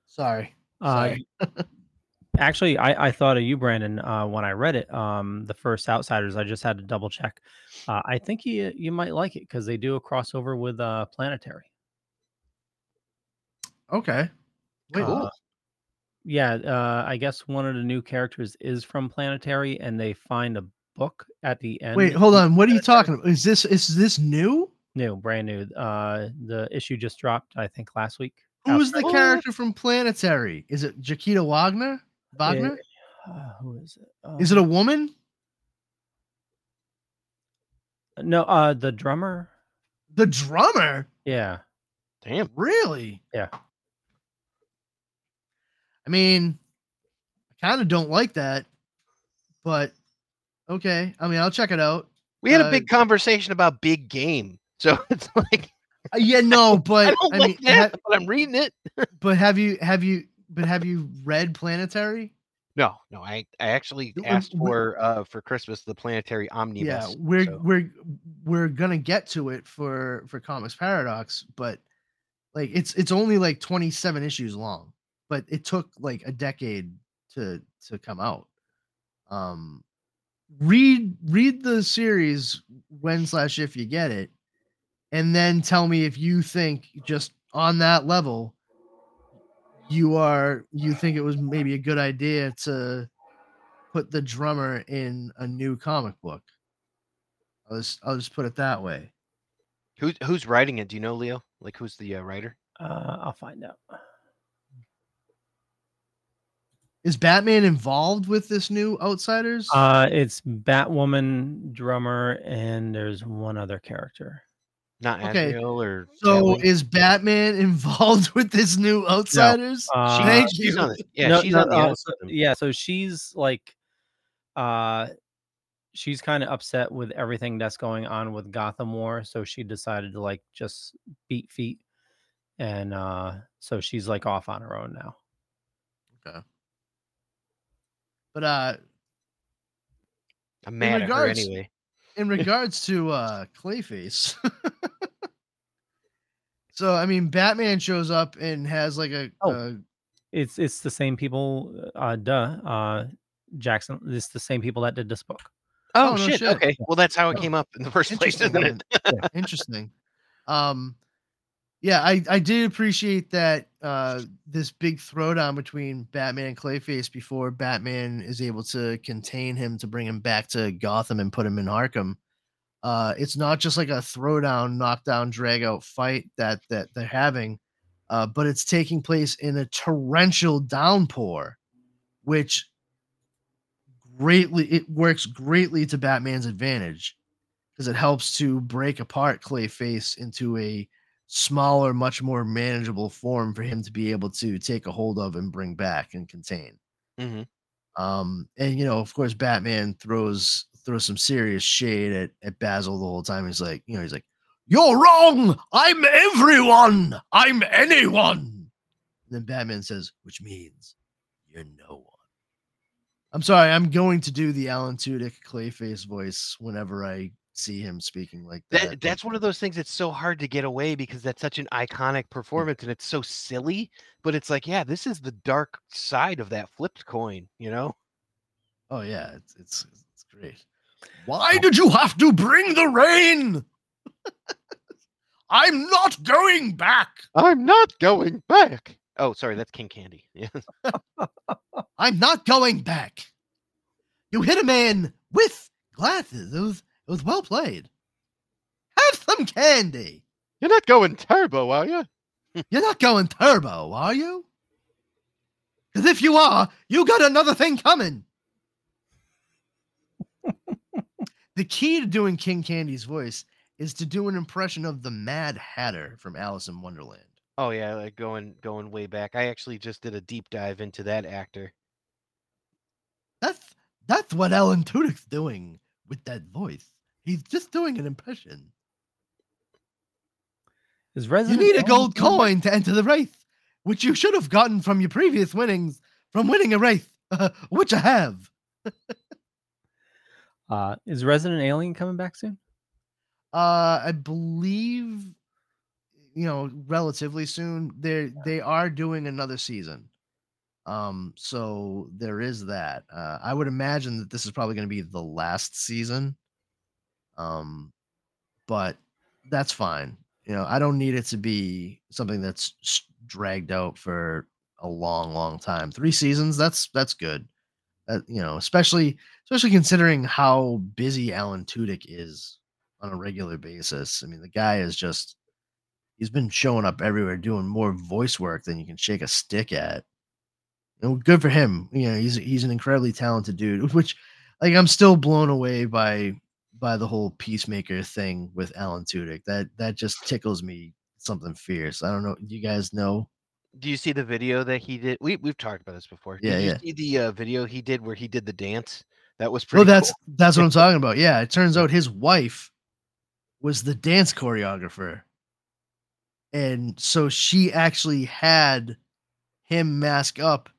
sorry. Uh, actually, I, I thought of you, Brandon, uh, when I read it. Um, the first Outsiders. I just had to double check. Uh, I think you you might like it because they do a crossover with uh, Planetary. Okay. Wait, Uh, yeah, uh, I guess one of the new characters is from Planetary, and they find a book at the end. wait, hold on. What are you talking about? Is this is this new? New, brand new. Uh, the issue just dropped, I think, last week. Who's the Outside- character from Planetary? Is it Jakita Wagner? Wagner? Uh, who is it? Is it a Um, woman? no? Uh, the drummer. The drummer? Yeah. Damn. Really? Yeah. I mean, I kind of don't like that, but okay. I mean, I'll check it out. We had Uh, a big conversation about big game, so it's like Uh, yeah, no, but I don't I, like mean, that, ha- but I'm reading it. but have you have you but have you read Planetary? No, no, I I actually asked for uh for Christmas the planetary omnibus. Yeah, we're so- we're we're gonna get to it for for Comics Paradox, but like it's it's only like 27 issues long, but it took like a decade to to come out. Um read read the series when slash if you get it, and then tell me if you think just on that level you are you think it was maybe a good idea to put the drummer in a new comic book. I'll just I'll just put it that way. Who's who's writing it? Do you know, Leo? Like who's the uh, writer? Uh, I'll find out. Is Batman involved with this new Outsiders? Uh, it's Batwoman, drummer, and there's one other character. Not Okay, Adriel or so Catwoman? is Batman involved with this new Outsiders? Uh, Thank she's you. on it. Yeah, No, she's no, on the uh, so- yeah, so she's like, uh, she's kind of upset with everything that's going on with Gotham War, so she decided to like just beat feet, and uh, so she's like off on her own now. But uh, I'm mad at her anyway. in regards to uh Clayface. so I mean Batman shows up and has like a, Oh. a It's it's the same people, uh, duh, uh, Jackson. It's the same people that did this book. Oh, Oh, no shit. shit. Okay. Well, that's how it Oh, came up in the first place, interesting, isn't it? man. interesting. Um yeah, I I did appreciate that uh this big throwdown between Batman and Clayface before Batman is able to contain him to bring him back to Gotham and put him in Arkham. Uh it's not just like a throwdown, knockdown, drag out fight that that they're having, uh, but it's taking place in a torrential downpour, which greatly it works greatly to Batman's advantage because it helps to break apart Clayface into a smaller, much more manageable form for him to be able to take a hold of and bring back and contain. hmm Um, and you know, of course, Batman throws throws some serious shade at, at Basil the whole time. He's like, you know, he's like, You're wrong. I'm everyone. I'm anyone. And then Batman says, which means you're no one. I'm sorry, I'm going to do the Alan Tudyk Clayface voice whenever I see him speaking like that. That, that's one of those things that's so hard to get away because that's such an iconic performance and it's so silly. But it's like, yeah, this is the dark side of that flipped coin, you know? Oh yeah, it's it's it's great. Why did you have to bring the rain? I'm not going back. I'm not going back. Oh, sorry, that's King Candy. Yeah. I'm not going back. You hit a man with glasses. It was well played. Have some candy. You're not going turbo, are you? You're not going turbo, are you? Because if you are, you got another thing coming. the key to doing King Candy's voice is to do an impression of the Mad Hatter from Alice in Wonderland. Oh yeah, like going going way back. I actually just did a deep dive into that actor. That's that's what Alan Tudyk's doing with that voice. He's just doing an impression. Is You need a gold coin to enter the wraith, which you should have gotten from your previous winnings from winning a wraith, which I have. Uh, is Resident Alien coming back soon? Uh, I believe, you know, relatively soon. They they are doing another season. Um, so there is that. Uh, I would imagine that this is probably going to be the last season. Um, but that's fine. You know, I don't need it to be something that's dragged out for a long, long time. Three seasons, that's that's good. Uh, you know, especially especially considering how busy Alan Tudyk is on a regular basis. I mean, the guy is just he's been showing up everywhere doing more voice work than you can shake a stick at. Know, good for him. You know, he's he's an incredibly talented dude, which like I'm still blown away by by the whole peacemaker thing with Alan Tudyk. That that just tickles me something fierce. I don't know. You guys know? Do you see the video that he did? We we've talked about this before. Yeah, did you yeah. see the uh, video he did where he did the dance? That was pretty. Well, that's cool. that's what I'm talking about. Yeah, it turns out his wife was the dance choreographer, and so she actually had him mask up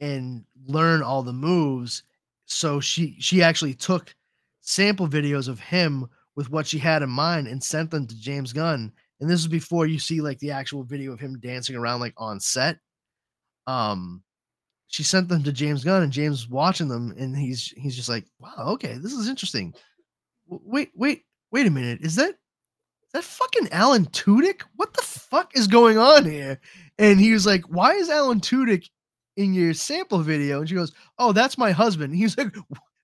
and learn all the moves. So she she actually took sample videos of him with what she had in mind and sent them to James Gunn. And this is before you see like the actual video of him dancing around like on set. Um, she sent them to James Gunn, and James watching them, and he's he's just like, "Wow, okay, this is interesting." Wait, wait, wait a minute. Is that is that fucking Alan Tudyk? What the fuck is going on here? And he was like, "Why is Alan Tudyk in your sample video?" And she goes, "Oh, that's my husband." He's like,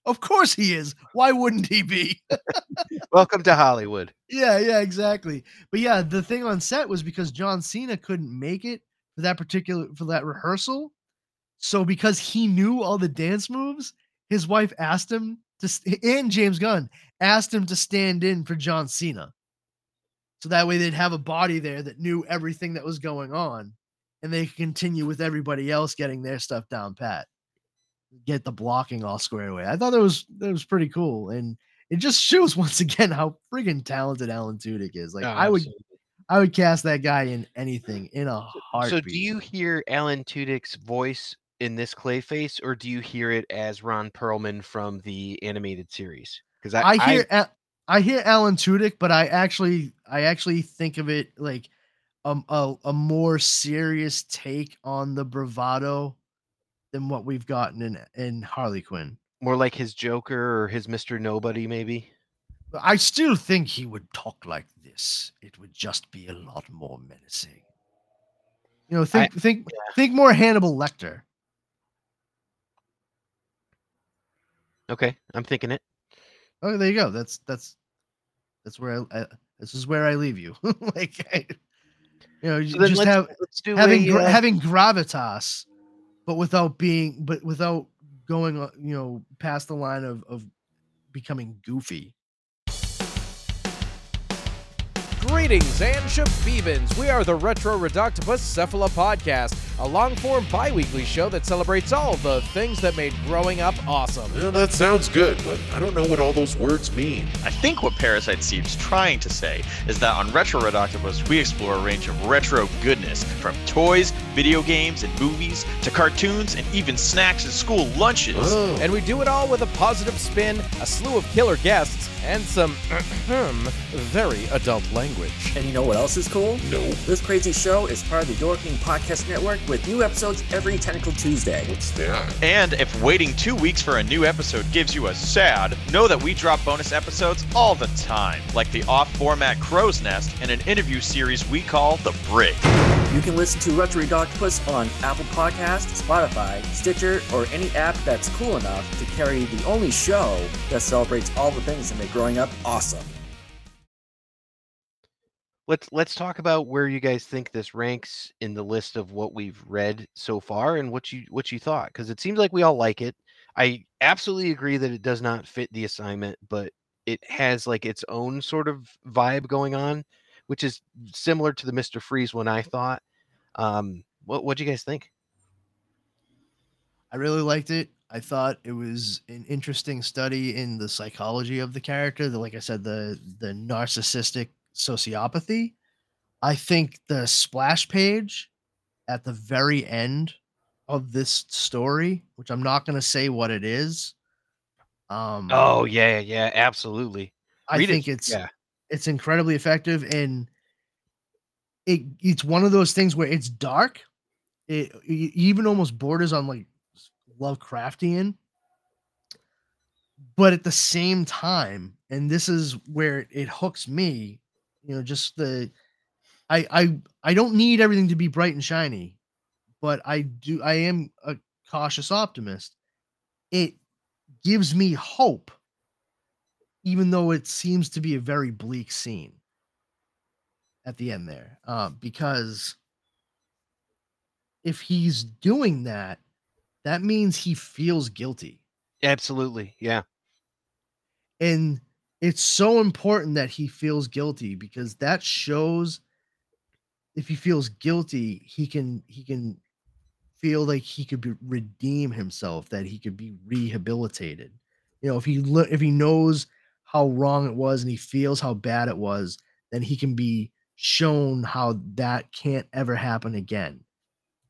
"Of course he is. Why wouldn't he be?" Welcome to Hollywood. Yeah, yeah, exactly. But yeah, the thing on set was because John Cena couldn't make it for that particular for that rehearsal. So because he knew all the dance moves, his wife asked him to and James Gunn asked him to stand in for John Cena. So that way they'd have a body there that knew everything that was going on and they could continue with everybody else getting their stuff down pat. Get the blocking all squared away. I thought that was that was pretty cool. And it just shows once again how friggin' talented Alan Tudyk is. Like Oh, I would absolutely. I would cast that guy in anything in a heartbeat. So do you hear Alan Tudyk's voice in this Clayface, or do you hear it as Ron Perlman from the animated series? Because I, I hear I, I hear Alan Tudyk, but I actually I actually think of it like um a, a more serious take on the bravado than what we've gotten in in Harley Quinn. more like his Joker or his Mister Nobody, maybe. I still think he would talk like this. It would just be a lot more menacing. You know, think think think more Hannibal Lecter. Okay, I'm thinking it. Oh, there you go. That's that's that's where I, I this is where I leave you. like, I, you know, So just let's, have let's having a, uh, having gravitas, but without being, but without going, uh, you know, past the line of of becoming goofy. Greetings and shabibans. We are the Retro Reductibus Cephala Podcast, a long form bi weekly show that celebrates all the things that made growing up awesome. Well, that sounds good, but I don't know what all those words mean. I think what Parasite seems trying to say is that on Retro Redoctopus, we explore a range of retro goodness, from toys, video games, and movies, to cartoons, and even snacks and school lunches. Oh, And we do it all with a positive spin, a slew of killer guests, and some very adult language. And you know what else is cool? no. This crazy show is part of the Dorkening Podcast Network with new episodes every Tentacle Tuesday. What's that? And if waiting two weeks for a new episode gives you a sad, know that we drop bonus episodes all the time, like the off format Crow's Nest and an interview series we call The Brig. You can listen to Retro Octopus on Apple Podcasts, Spotify, Stitcher, or any app that's cool enough to carry the only show that celebrates all the things that make growing up awesome. Let's let's talk about where you guys think this ranks in the list of what we've read so far and what you what you thought because it seems like we all like it i absolutely agree that it does not fit the assignment but it has like its own sort of vibe going on which is similar to the mr freeze one i thought um what what do you guys think I really liked it. I thought it was an interesting study in the psychology of the character. The, like I said, the the narcissistic sociopathy. I think the splash page at the very end of this story, which I'm not going to say what it is. Um, oh yeah yeah absolutely I read it. think it's yeah it's incredibly effective and it it's one of those things where it's dark. It, it even almost borders on like Lovecraftian, but at the same time, and this is where it hooks me. You know, just the I I I don't need everything to be bright and shiny, but I do. I am a cautious optimist. It gives me hope even though it seems to be a very bleak scene at the end there uh, because if he's doing that that means he feels guilty absolutely yeah and it's so important that he feels guilty because that shows if he feels guilty he can he can feel like he could be, redeem himself that he could be rehabilitated. You know if he if he knows how wrong it was and he feels how bad it was then he can be shown how that can't ever happen again.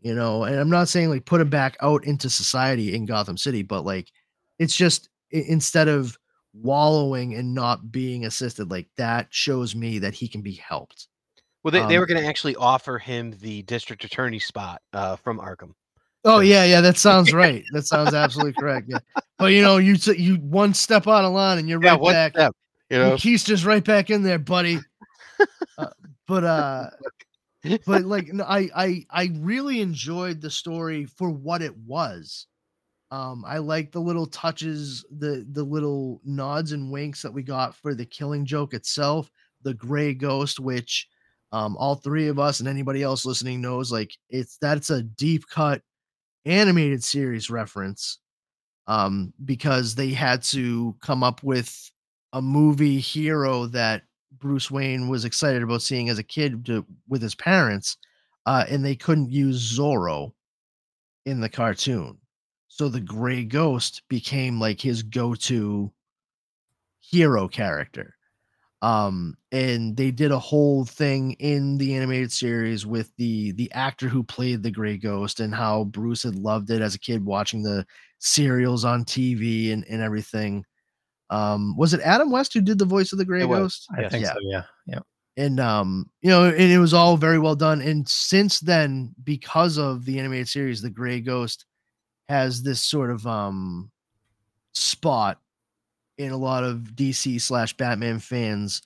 You know and i'm not saying like put him back out into society in gotham city but like it's just instead of wallowing and not being assisted like that shows me that he can be helped. Well they, they Um, were going to actually offer him the district attorney spot uh from arkham. Oh yeah yeah that sounds right. That sounds absolutely correct yeah. But you know you s- you one step out of line and you're yeah right back. step you know? he's just right back in there buddy. Uh, but uh but like no, I I I really enjoyed the story for what it was. Um, I like the little touches, the the little nods and winks that we got for the Killing Joke itself, the Gray Ghost, which um, all three of us and anybody else listening knows, like it's that's a deep cut animated series reference um, because they had to come up with a movie hero that Bruce Wayne was excited about seeing as a kid to, with his parents, uh, and they couldn't use Zorro in the cartoon. So the Gray Ghost became like his go-to hero character. Um, and they did a whole thing in the animated series with the the actor who played the Gray Ghost and how Bruce had loved it as a kid watching the serials on TV and, and everything. Um, was it Adam West who did the voice of the Gray It was, Ghost? I think so. Yeah. Yeah. and um you know and it was all very well done and since then because of the animated series the gray ghost has this sort of um spot in a lot of dc slash batman fans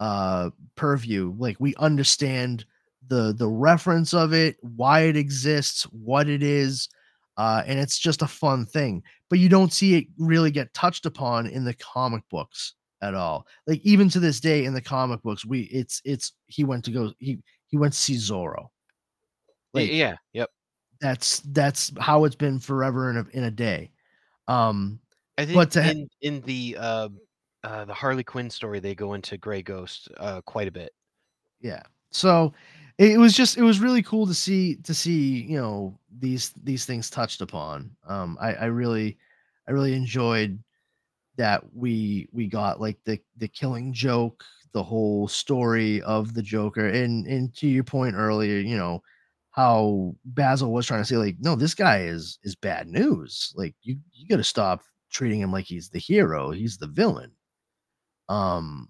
uh purview like we understand the the reference of it why it exists what it is uh and it's just a fun thing but you don't see it really get touched upon in the comic books at all. Like even to this day in the comic books, we it's it's he went to go he he went to see Zorro. Like yeah, yep. That's that's how it's been forever in a in a day. Um I think but to ha- in in the uh, uh, the Harley Quinn story, they go into Gray Ghost uh, quite a bit. yeah. So it, it was just it was really cool to see to see, you know, these these things touched upon. Um I I really I really enjoyed that we we got like the the killing joke the whole story of the joker and and to your point earlier you know how basil was trying to say like no this guy is is bad news like you you got to stop treating him like he's the hero he's the villain um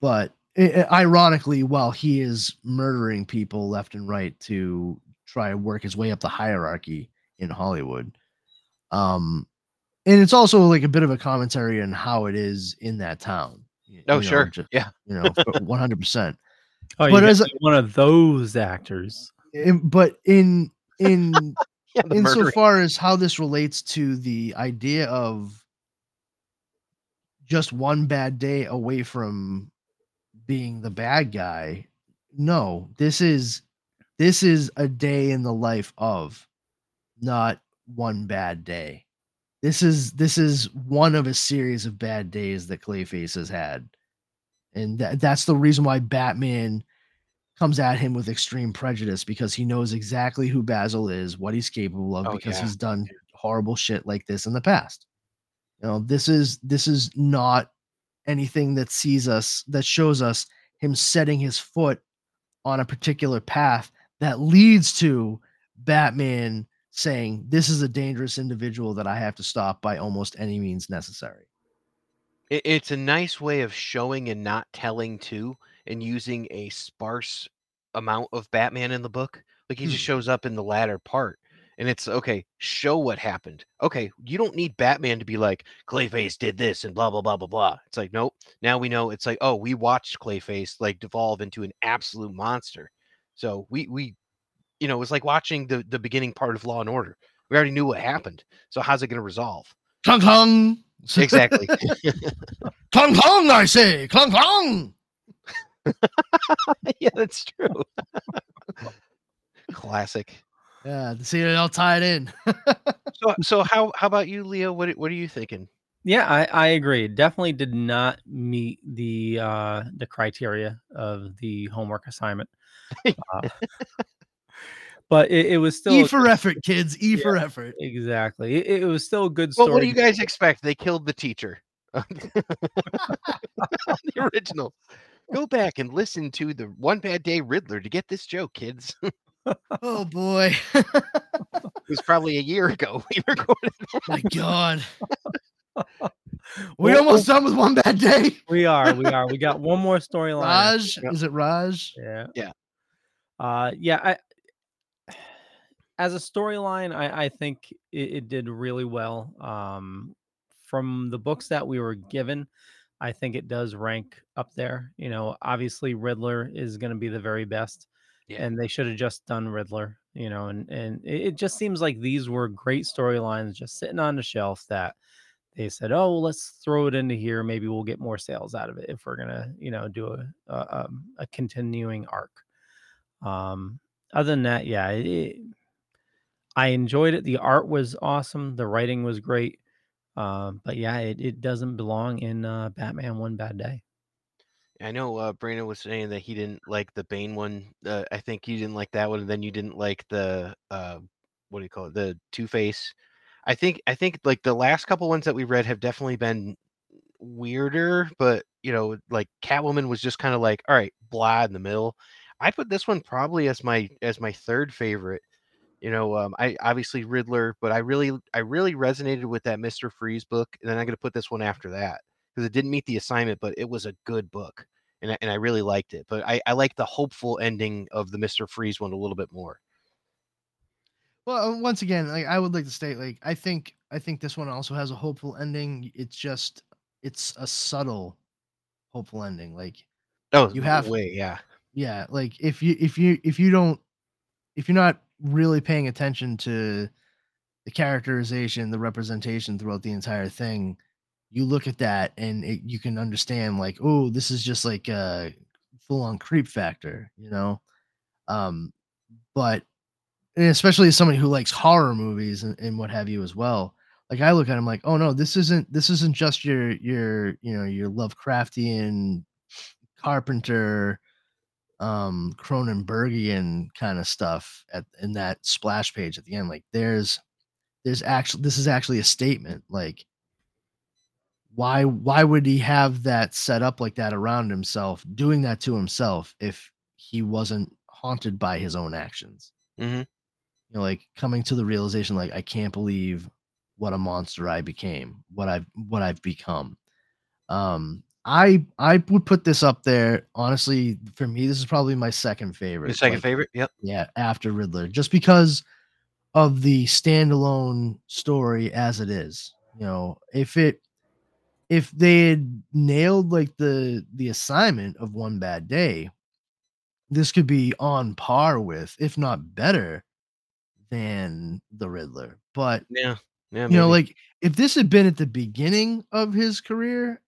but i- i- ironically while he is murdering people left and right to try and work his way up the hierarchy in hollywood um and it's also like a bit of a commentary on how it is in that town. y- Oh, you know, sure. ju- Yeah. you know, one hundred percent. Oh, But as got one of those actors. But in in Yeah, insofar as how this relates to the idea of just one bad day away from being the bad guy, no, this is this is a day in the life of, not one bad day. This is this is one of a series of bad days that Clayface has had. And tha- that's the reason why Batman comes at him with extreme prejudice because he knows exactly who Basil is, what he's capable of, Oh, because yeah. he's done horrible shit like this in the past. You know, this is this is not anything that sees us that shows us him setting his foot on a particular path that leads to Batman saying, This is a dangerous individual that I have to stop by almost any means necessary. It's a nice way of showing and not telling too, and using a sparse amount of Batman in the book. Like he just Hmm. shows up in the latter part, and it's okay. Show what happened. Okay, you don't need Batman to be like Clayface did this and blah blah blah blah blah. It's like nope. Now we know. It's like oh, we watched Clayface like devolve into an absolute monster. So we we, you know, it was like watching the the beginning part of Law and Order. We already knew what happened. So how's it going to resolve? Clunk clong. Exactly. clunk clong, I say. Clunk clong. yeah, that's true. Classic. Yeah, to see it all tied in. So, so how how about you, Leo? What what are you thinking? Yeah, I, I agree. Definitely did not meet the uh the criteria of the homework assignment. Uh, but it, it was still e for effort, kids. E for effort. exactly. It, it was still a good Well, story. what do you guys expect? They killed the teacher. the original. Go back and listen to the One Bad Day Riddler to get this joke, kids. Oh boy. It was probably a year ago we recorded. My God. we Well, almost done with one bad day. We are, we are. We got one more storyline. Ra's, is it Ra's? Yeah. Yeah. Uh yeah, I as a storyline, I, I think it, it did really well. Um from the books that we were given, I think it does rank up there. You know, obviously Riddler is gonna be the very best. Yeah. And they should have just done Riddler, you know, and and it, it just seems like these were great storylines just sitting on the shelf that they said, "Oh, well, let's throw it into here. Maybe we'll get more sales out of it if we're gonna, you know, do a a, um, a continuing arc." Um, other than that, yeah, it, I enjoyed it. The art was awesome. The writing was great. Um, but yeah, it, it doesn't belong in uh, Batman One Bad Day. I know uh, Brandon was saying that he didn't like the Bane one. Uh, I think you didn't like that one, and then you didn't like the uh, what do you call it? The Two Face. I think I think like the last couple ones that we read have definitely been weirder, but you know, like Catwoman was just kind of like, all right, blah in the middle. I put this one probably as my as my third favorite. You know, um, I obviously Riddler, but I really I really resonated with that Mister Freeze book, and then I'm gonna put this one after that because it didn't meet the assignment, but it was a good book, and I, and I really liked it. But I I like the hopeful ending of the Mister Freeze one a little bit more. Well, uh, once again, like I would like to state, like I think I think this one also has a hopeful ending. It's just it's a subtle hopeful ending. Like Oh, you have way, yeah. yeah, like if you if you if you don't if you're not really paying attention to the characterization, the representation throughout the entire thing, you look at that and it, you can understand like, oh, this is just like a full on creep factor, you know. Um, but especially as somebody who likes horror movies and, and what have you as well. Like I look at him like, oh no, this isn't this isn't just your your you know your Lovecraftian Carpenter um Cronenbergian kind of stuff at in that splash page at the end. Like there's there's actually this is actually a statement. Like why why would he have that set up like that around himself, doing that to himself if he wasn't haunted by his own actions? Mm-hmm. You know, like coming to the realization, like I can't believe what a monster I became, what I've what I've become. Um, I I would put this up there. Honestly, for me, this is probably my second favorite. Your second like, favorite? Yep. yeah, after Riddler, just because of the standalone story as it is. You know, if it if they had nailed like the the assignment of one bad day, this could be on par with, if not better, than the Riddler. But Yeah. Yeah. you know, like if this had been at the beginning of his career,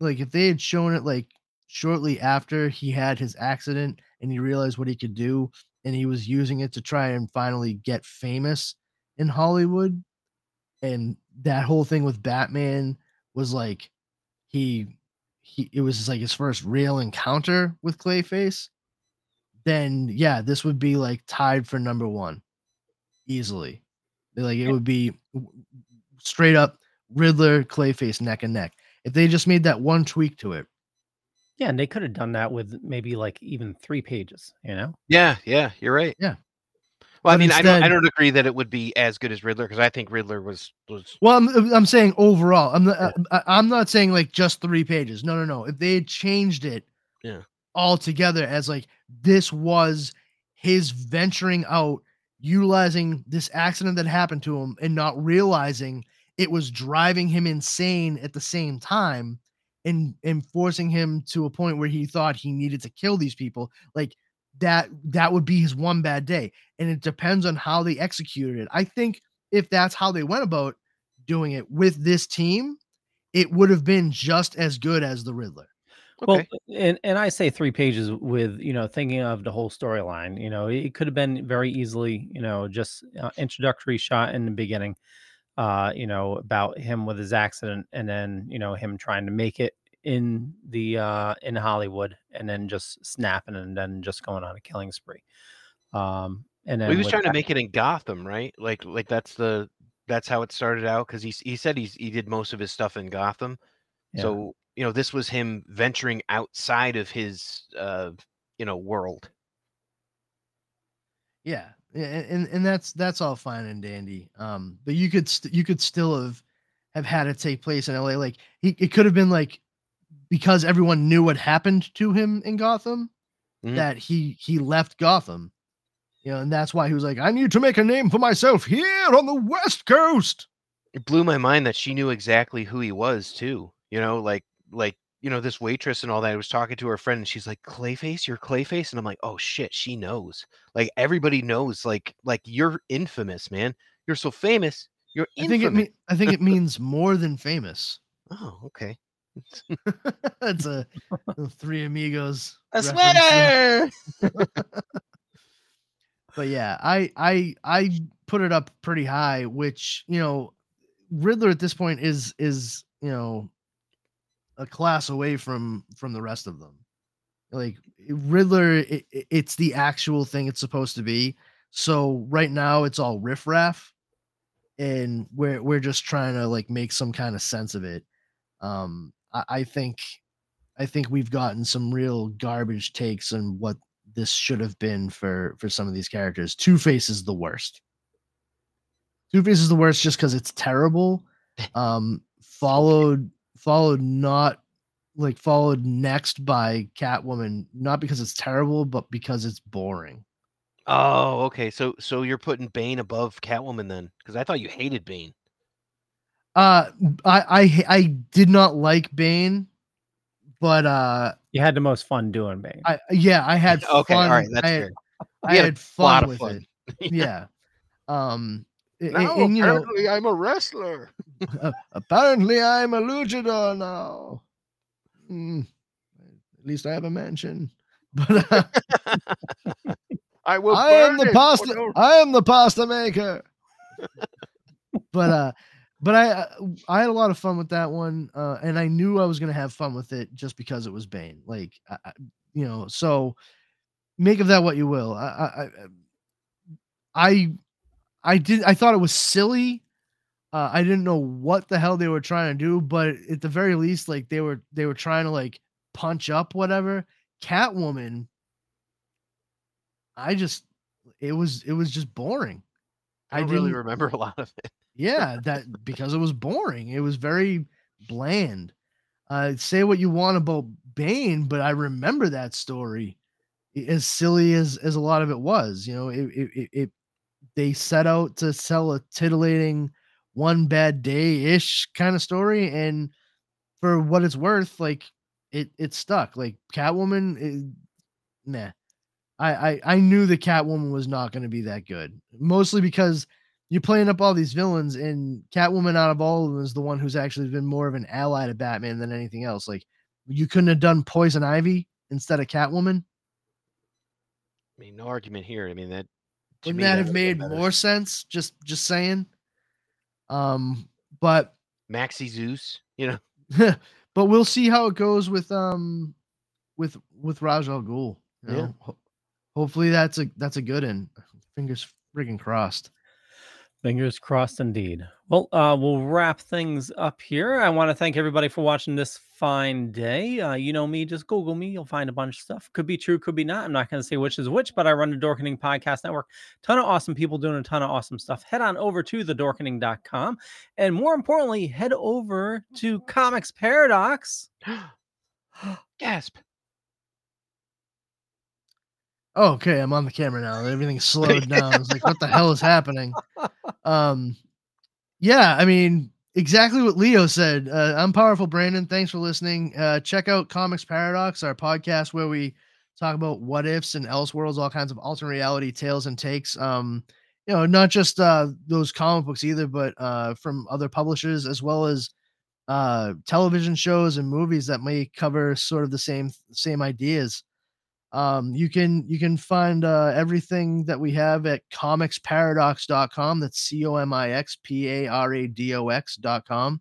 like if they had shown it like shortly after he had his accident and he realized what he could do and he was using it to try and finally get famous in Hollywood and that whole thing with Batman was like he he it was like his first real encounter with Clayface then yeah this would be like tied for number 1 easily. Like it would be straight up Riddler Clayface neck and neck if they just made that one tweak to it Yeah, and they could have done that with maybe like even three pages, you know? Yeah, yeah, you're right. Yeah. Well, I But mean, I don't, I don't agree that it would be as good as Riddler because I think Riddler was was Well, I'm I'm saying overall. I'm not, I, I'm not saying like just three pages. No, no, no. If they had changed it, Yeah. all together as like this was his venturing out, utilizing this accident that happened to him, and not realizing it was driving him insane at the same time, and and forcing him to a point where he thought he needed to kill these people. Like that that would be his one bad day and it depends on how they executed it i think if that's how they went about doing it with this team it would have been just as good as the riddler okay. Well, and and I say three pages with you know thinking of the whole storyline. You know, it could have been very easily you know just uh, introductory shot in the beginning. Uh, you know about him with his accident, and then you know him trying to make it in the uh in Hollywood, and then just snapping, and then just going on a killing spree. Um, and then Well, he was with trying to make it in Gotham, right? Like like that's the that's how it started out because he he said he's he did most of his stuff in Gotham. Yeah. So you know this was him venturing outside of his uh you know world. yeah a- a- and and that's that's all fine and dandy um but you could st- you could still have have had it take place in la like he it could have been like because everyone knew what happened to him in gotham Mhm. that he he left gotham you know and that's why he was like i need to make a name for myself here on the west coast It blew my mind that she knew exactly who he was too. You know, like like you know this waitress and all that. I was talking to her friend and she's like, "Clayface, you're Clayface," and I'm like, "Oh shit, she knows." Like everybody knows. Like like you're infamous, man. You're so famous. You're i think it infamous. i think it means more than famous oh, okay. That's a, a Three Amigos. A sweater. But yeah, I I I put it up pretty high, which you know, Riddler at this point is is you know a class away from from the rest of them. Like Riddler, it, it's the actual thing it's supposed to be. So right now it's all riffraff, and we're we're just trying to like make some kind of sense of it. Um, I, I think I think we've gotten some real garbage takes on what this should have been for for some of these characters. Two Face is the worst. Two Face is the worst just because it's terrible. Um, followed followed not like followed next by Catwoman, not because it's terrible, but because it's boring. Oh, okay. So so you're putting Bane above Catwoman then? Because I thought you hated Bane. Uh, I I I did not like Bane, but uh, You had the most fun doing Bane. I yeah, I had Okay, all fun. right, that's I had, fair. I had a had fun lot of with fun. it. Yeah. Um. Now and, you know, apparently I'm a wrestler. apparently I'm a luchador now. Hmm, at least I have a mansion. But uh, I will. I am the it pasta. no- I am the pasta maker. but uh, but I uh, I had a lot of fun with that one, uh, and I knew I was gonna have fun with it just because it was Bane. Like, I, I- you know, so make of that what you will. I I I, I, I did. I thought it was silly. Uh, I didn't know what the hell they were trying to do, but at the very least, like they were they were trying to like punch up whatever. Catwoman I just it was it was just boring. I don't really remember a lot of it. Yeah, that because it was boring. It was very bland. Uh say what you want about Bane, but I remember that story. As silly as as a lot of it was, you know, it, it, it they set out to sell a titillating one bad day ish kind of story and for what it's worth like it it stuck like catwoman eh, nah I, I I knew the Catwoman was not going to be that good, mostly because you're playing up all these villains, and Catwoman out of all of them is the one who's actually been more of an ally to Batman than anything else. Like you couldn't have done Poison Ivy instead of Catwoman. I mean, no argument here. I mean that. Wouldn't that would've made better. more sense? Just just saying. Um, but Maxie Zeus? You know, but we'll see how it goes with um with with Ra's al Ghul. you Yeah. Ho- hopefully that's a that's a good one. Fingers friggin' crossed. Fingers crossed indeed. Well, uh, we'll wrap things up here. I want to thank everybody for watching this fine day. Uh, you know me, just Google me. You'll find a bunch of stuff. Could be true, could be not. I'm not going to say which is which, but I run the Dorkening Podcast Network. Ton of awesome people doing a ton of awesome stuff. Head on over to thedorkening.com. And more importantly, head over to Comix Paradox. gasp. Oh, okay, I'm on the camera now. Everything's slowed down. It's like, what the hell is happening? Um, yeah, I mean, exactly what Leo said. Uh, I'm powerful, Brandon. Thanks for listening. Uh, check out Comix Paradox, our podcast where we talk about what ifs and else worlds, all kinds of alternate reality tales and takes. Um, you know, not just uh those comic books either, but uh from other publishers as well as uh television shows and movies that may cover sort of the same same ideas um you can you can find uh everything that we have at comixparadox.com that's c-o-m-i-x-p-a-r-a-d-o-x.com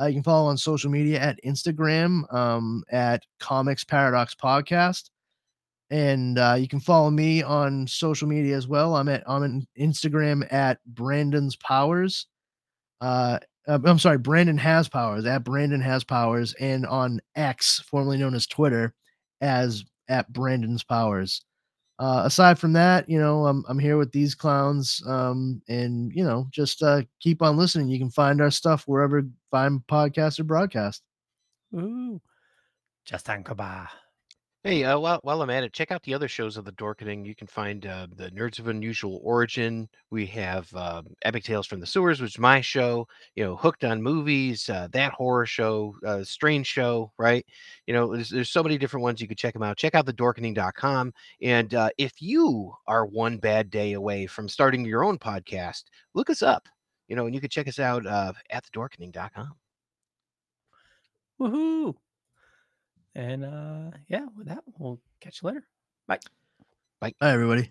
uh, you can follow on social media at instagram um at comix paradox podcast. And uh, you can follow me on social media as well. I'm at i'm on instagram at brandon's powers. Uh uh, I'm sorry, Brandon has powers at Brandon has powers, and on X, formerly known as Twitter, as at Brandon's powers. Uh, aside from that, you know, I'm I'm here with these clowns, um, and you know, just uh, keep on listening. You can find our stuff wherever fine podcasts or broadcast. Ooh. Justin Cooper. Hey, uh, while while I'm at it, check out the other shows of the Dorkening. You can find uh, the Nerds of Unusual Origin. We have uh, Epic Tales from the Sewers, which is my show. You know, Hooked on Movies, uh, that horror show, uh, Strange Show, right? You know, there's, there's so many different ones you could check them out. Check out the Dorkening.com. And uh, if you are one bad day away from starting your own podcast, look us up. You know, and you can check us out at the Dorkening.com. Woohoo. And uh, yeah, with that, we'll catch you later. Bye. Bye. Bye, everybody.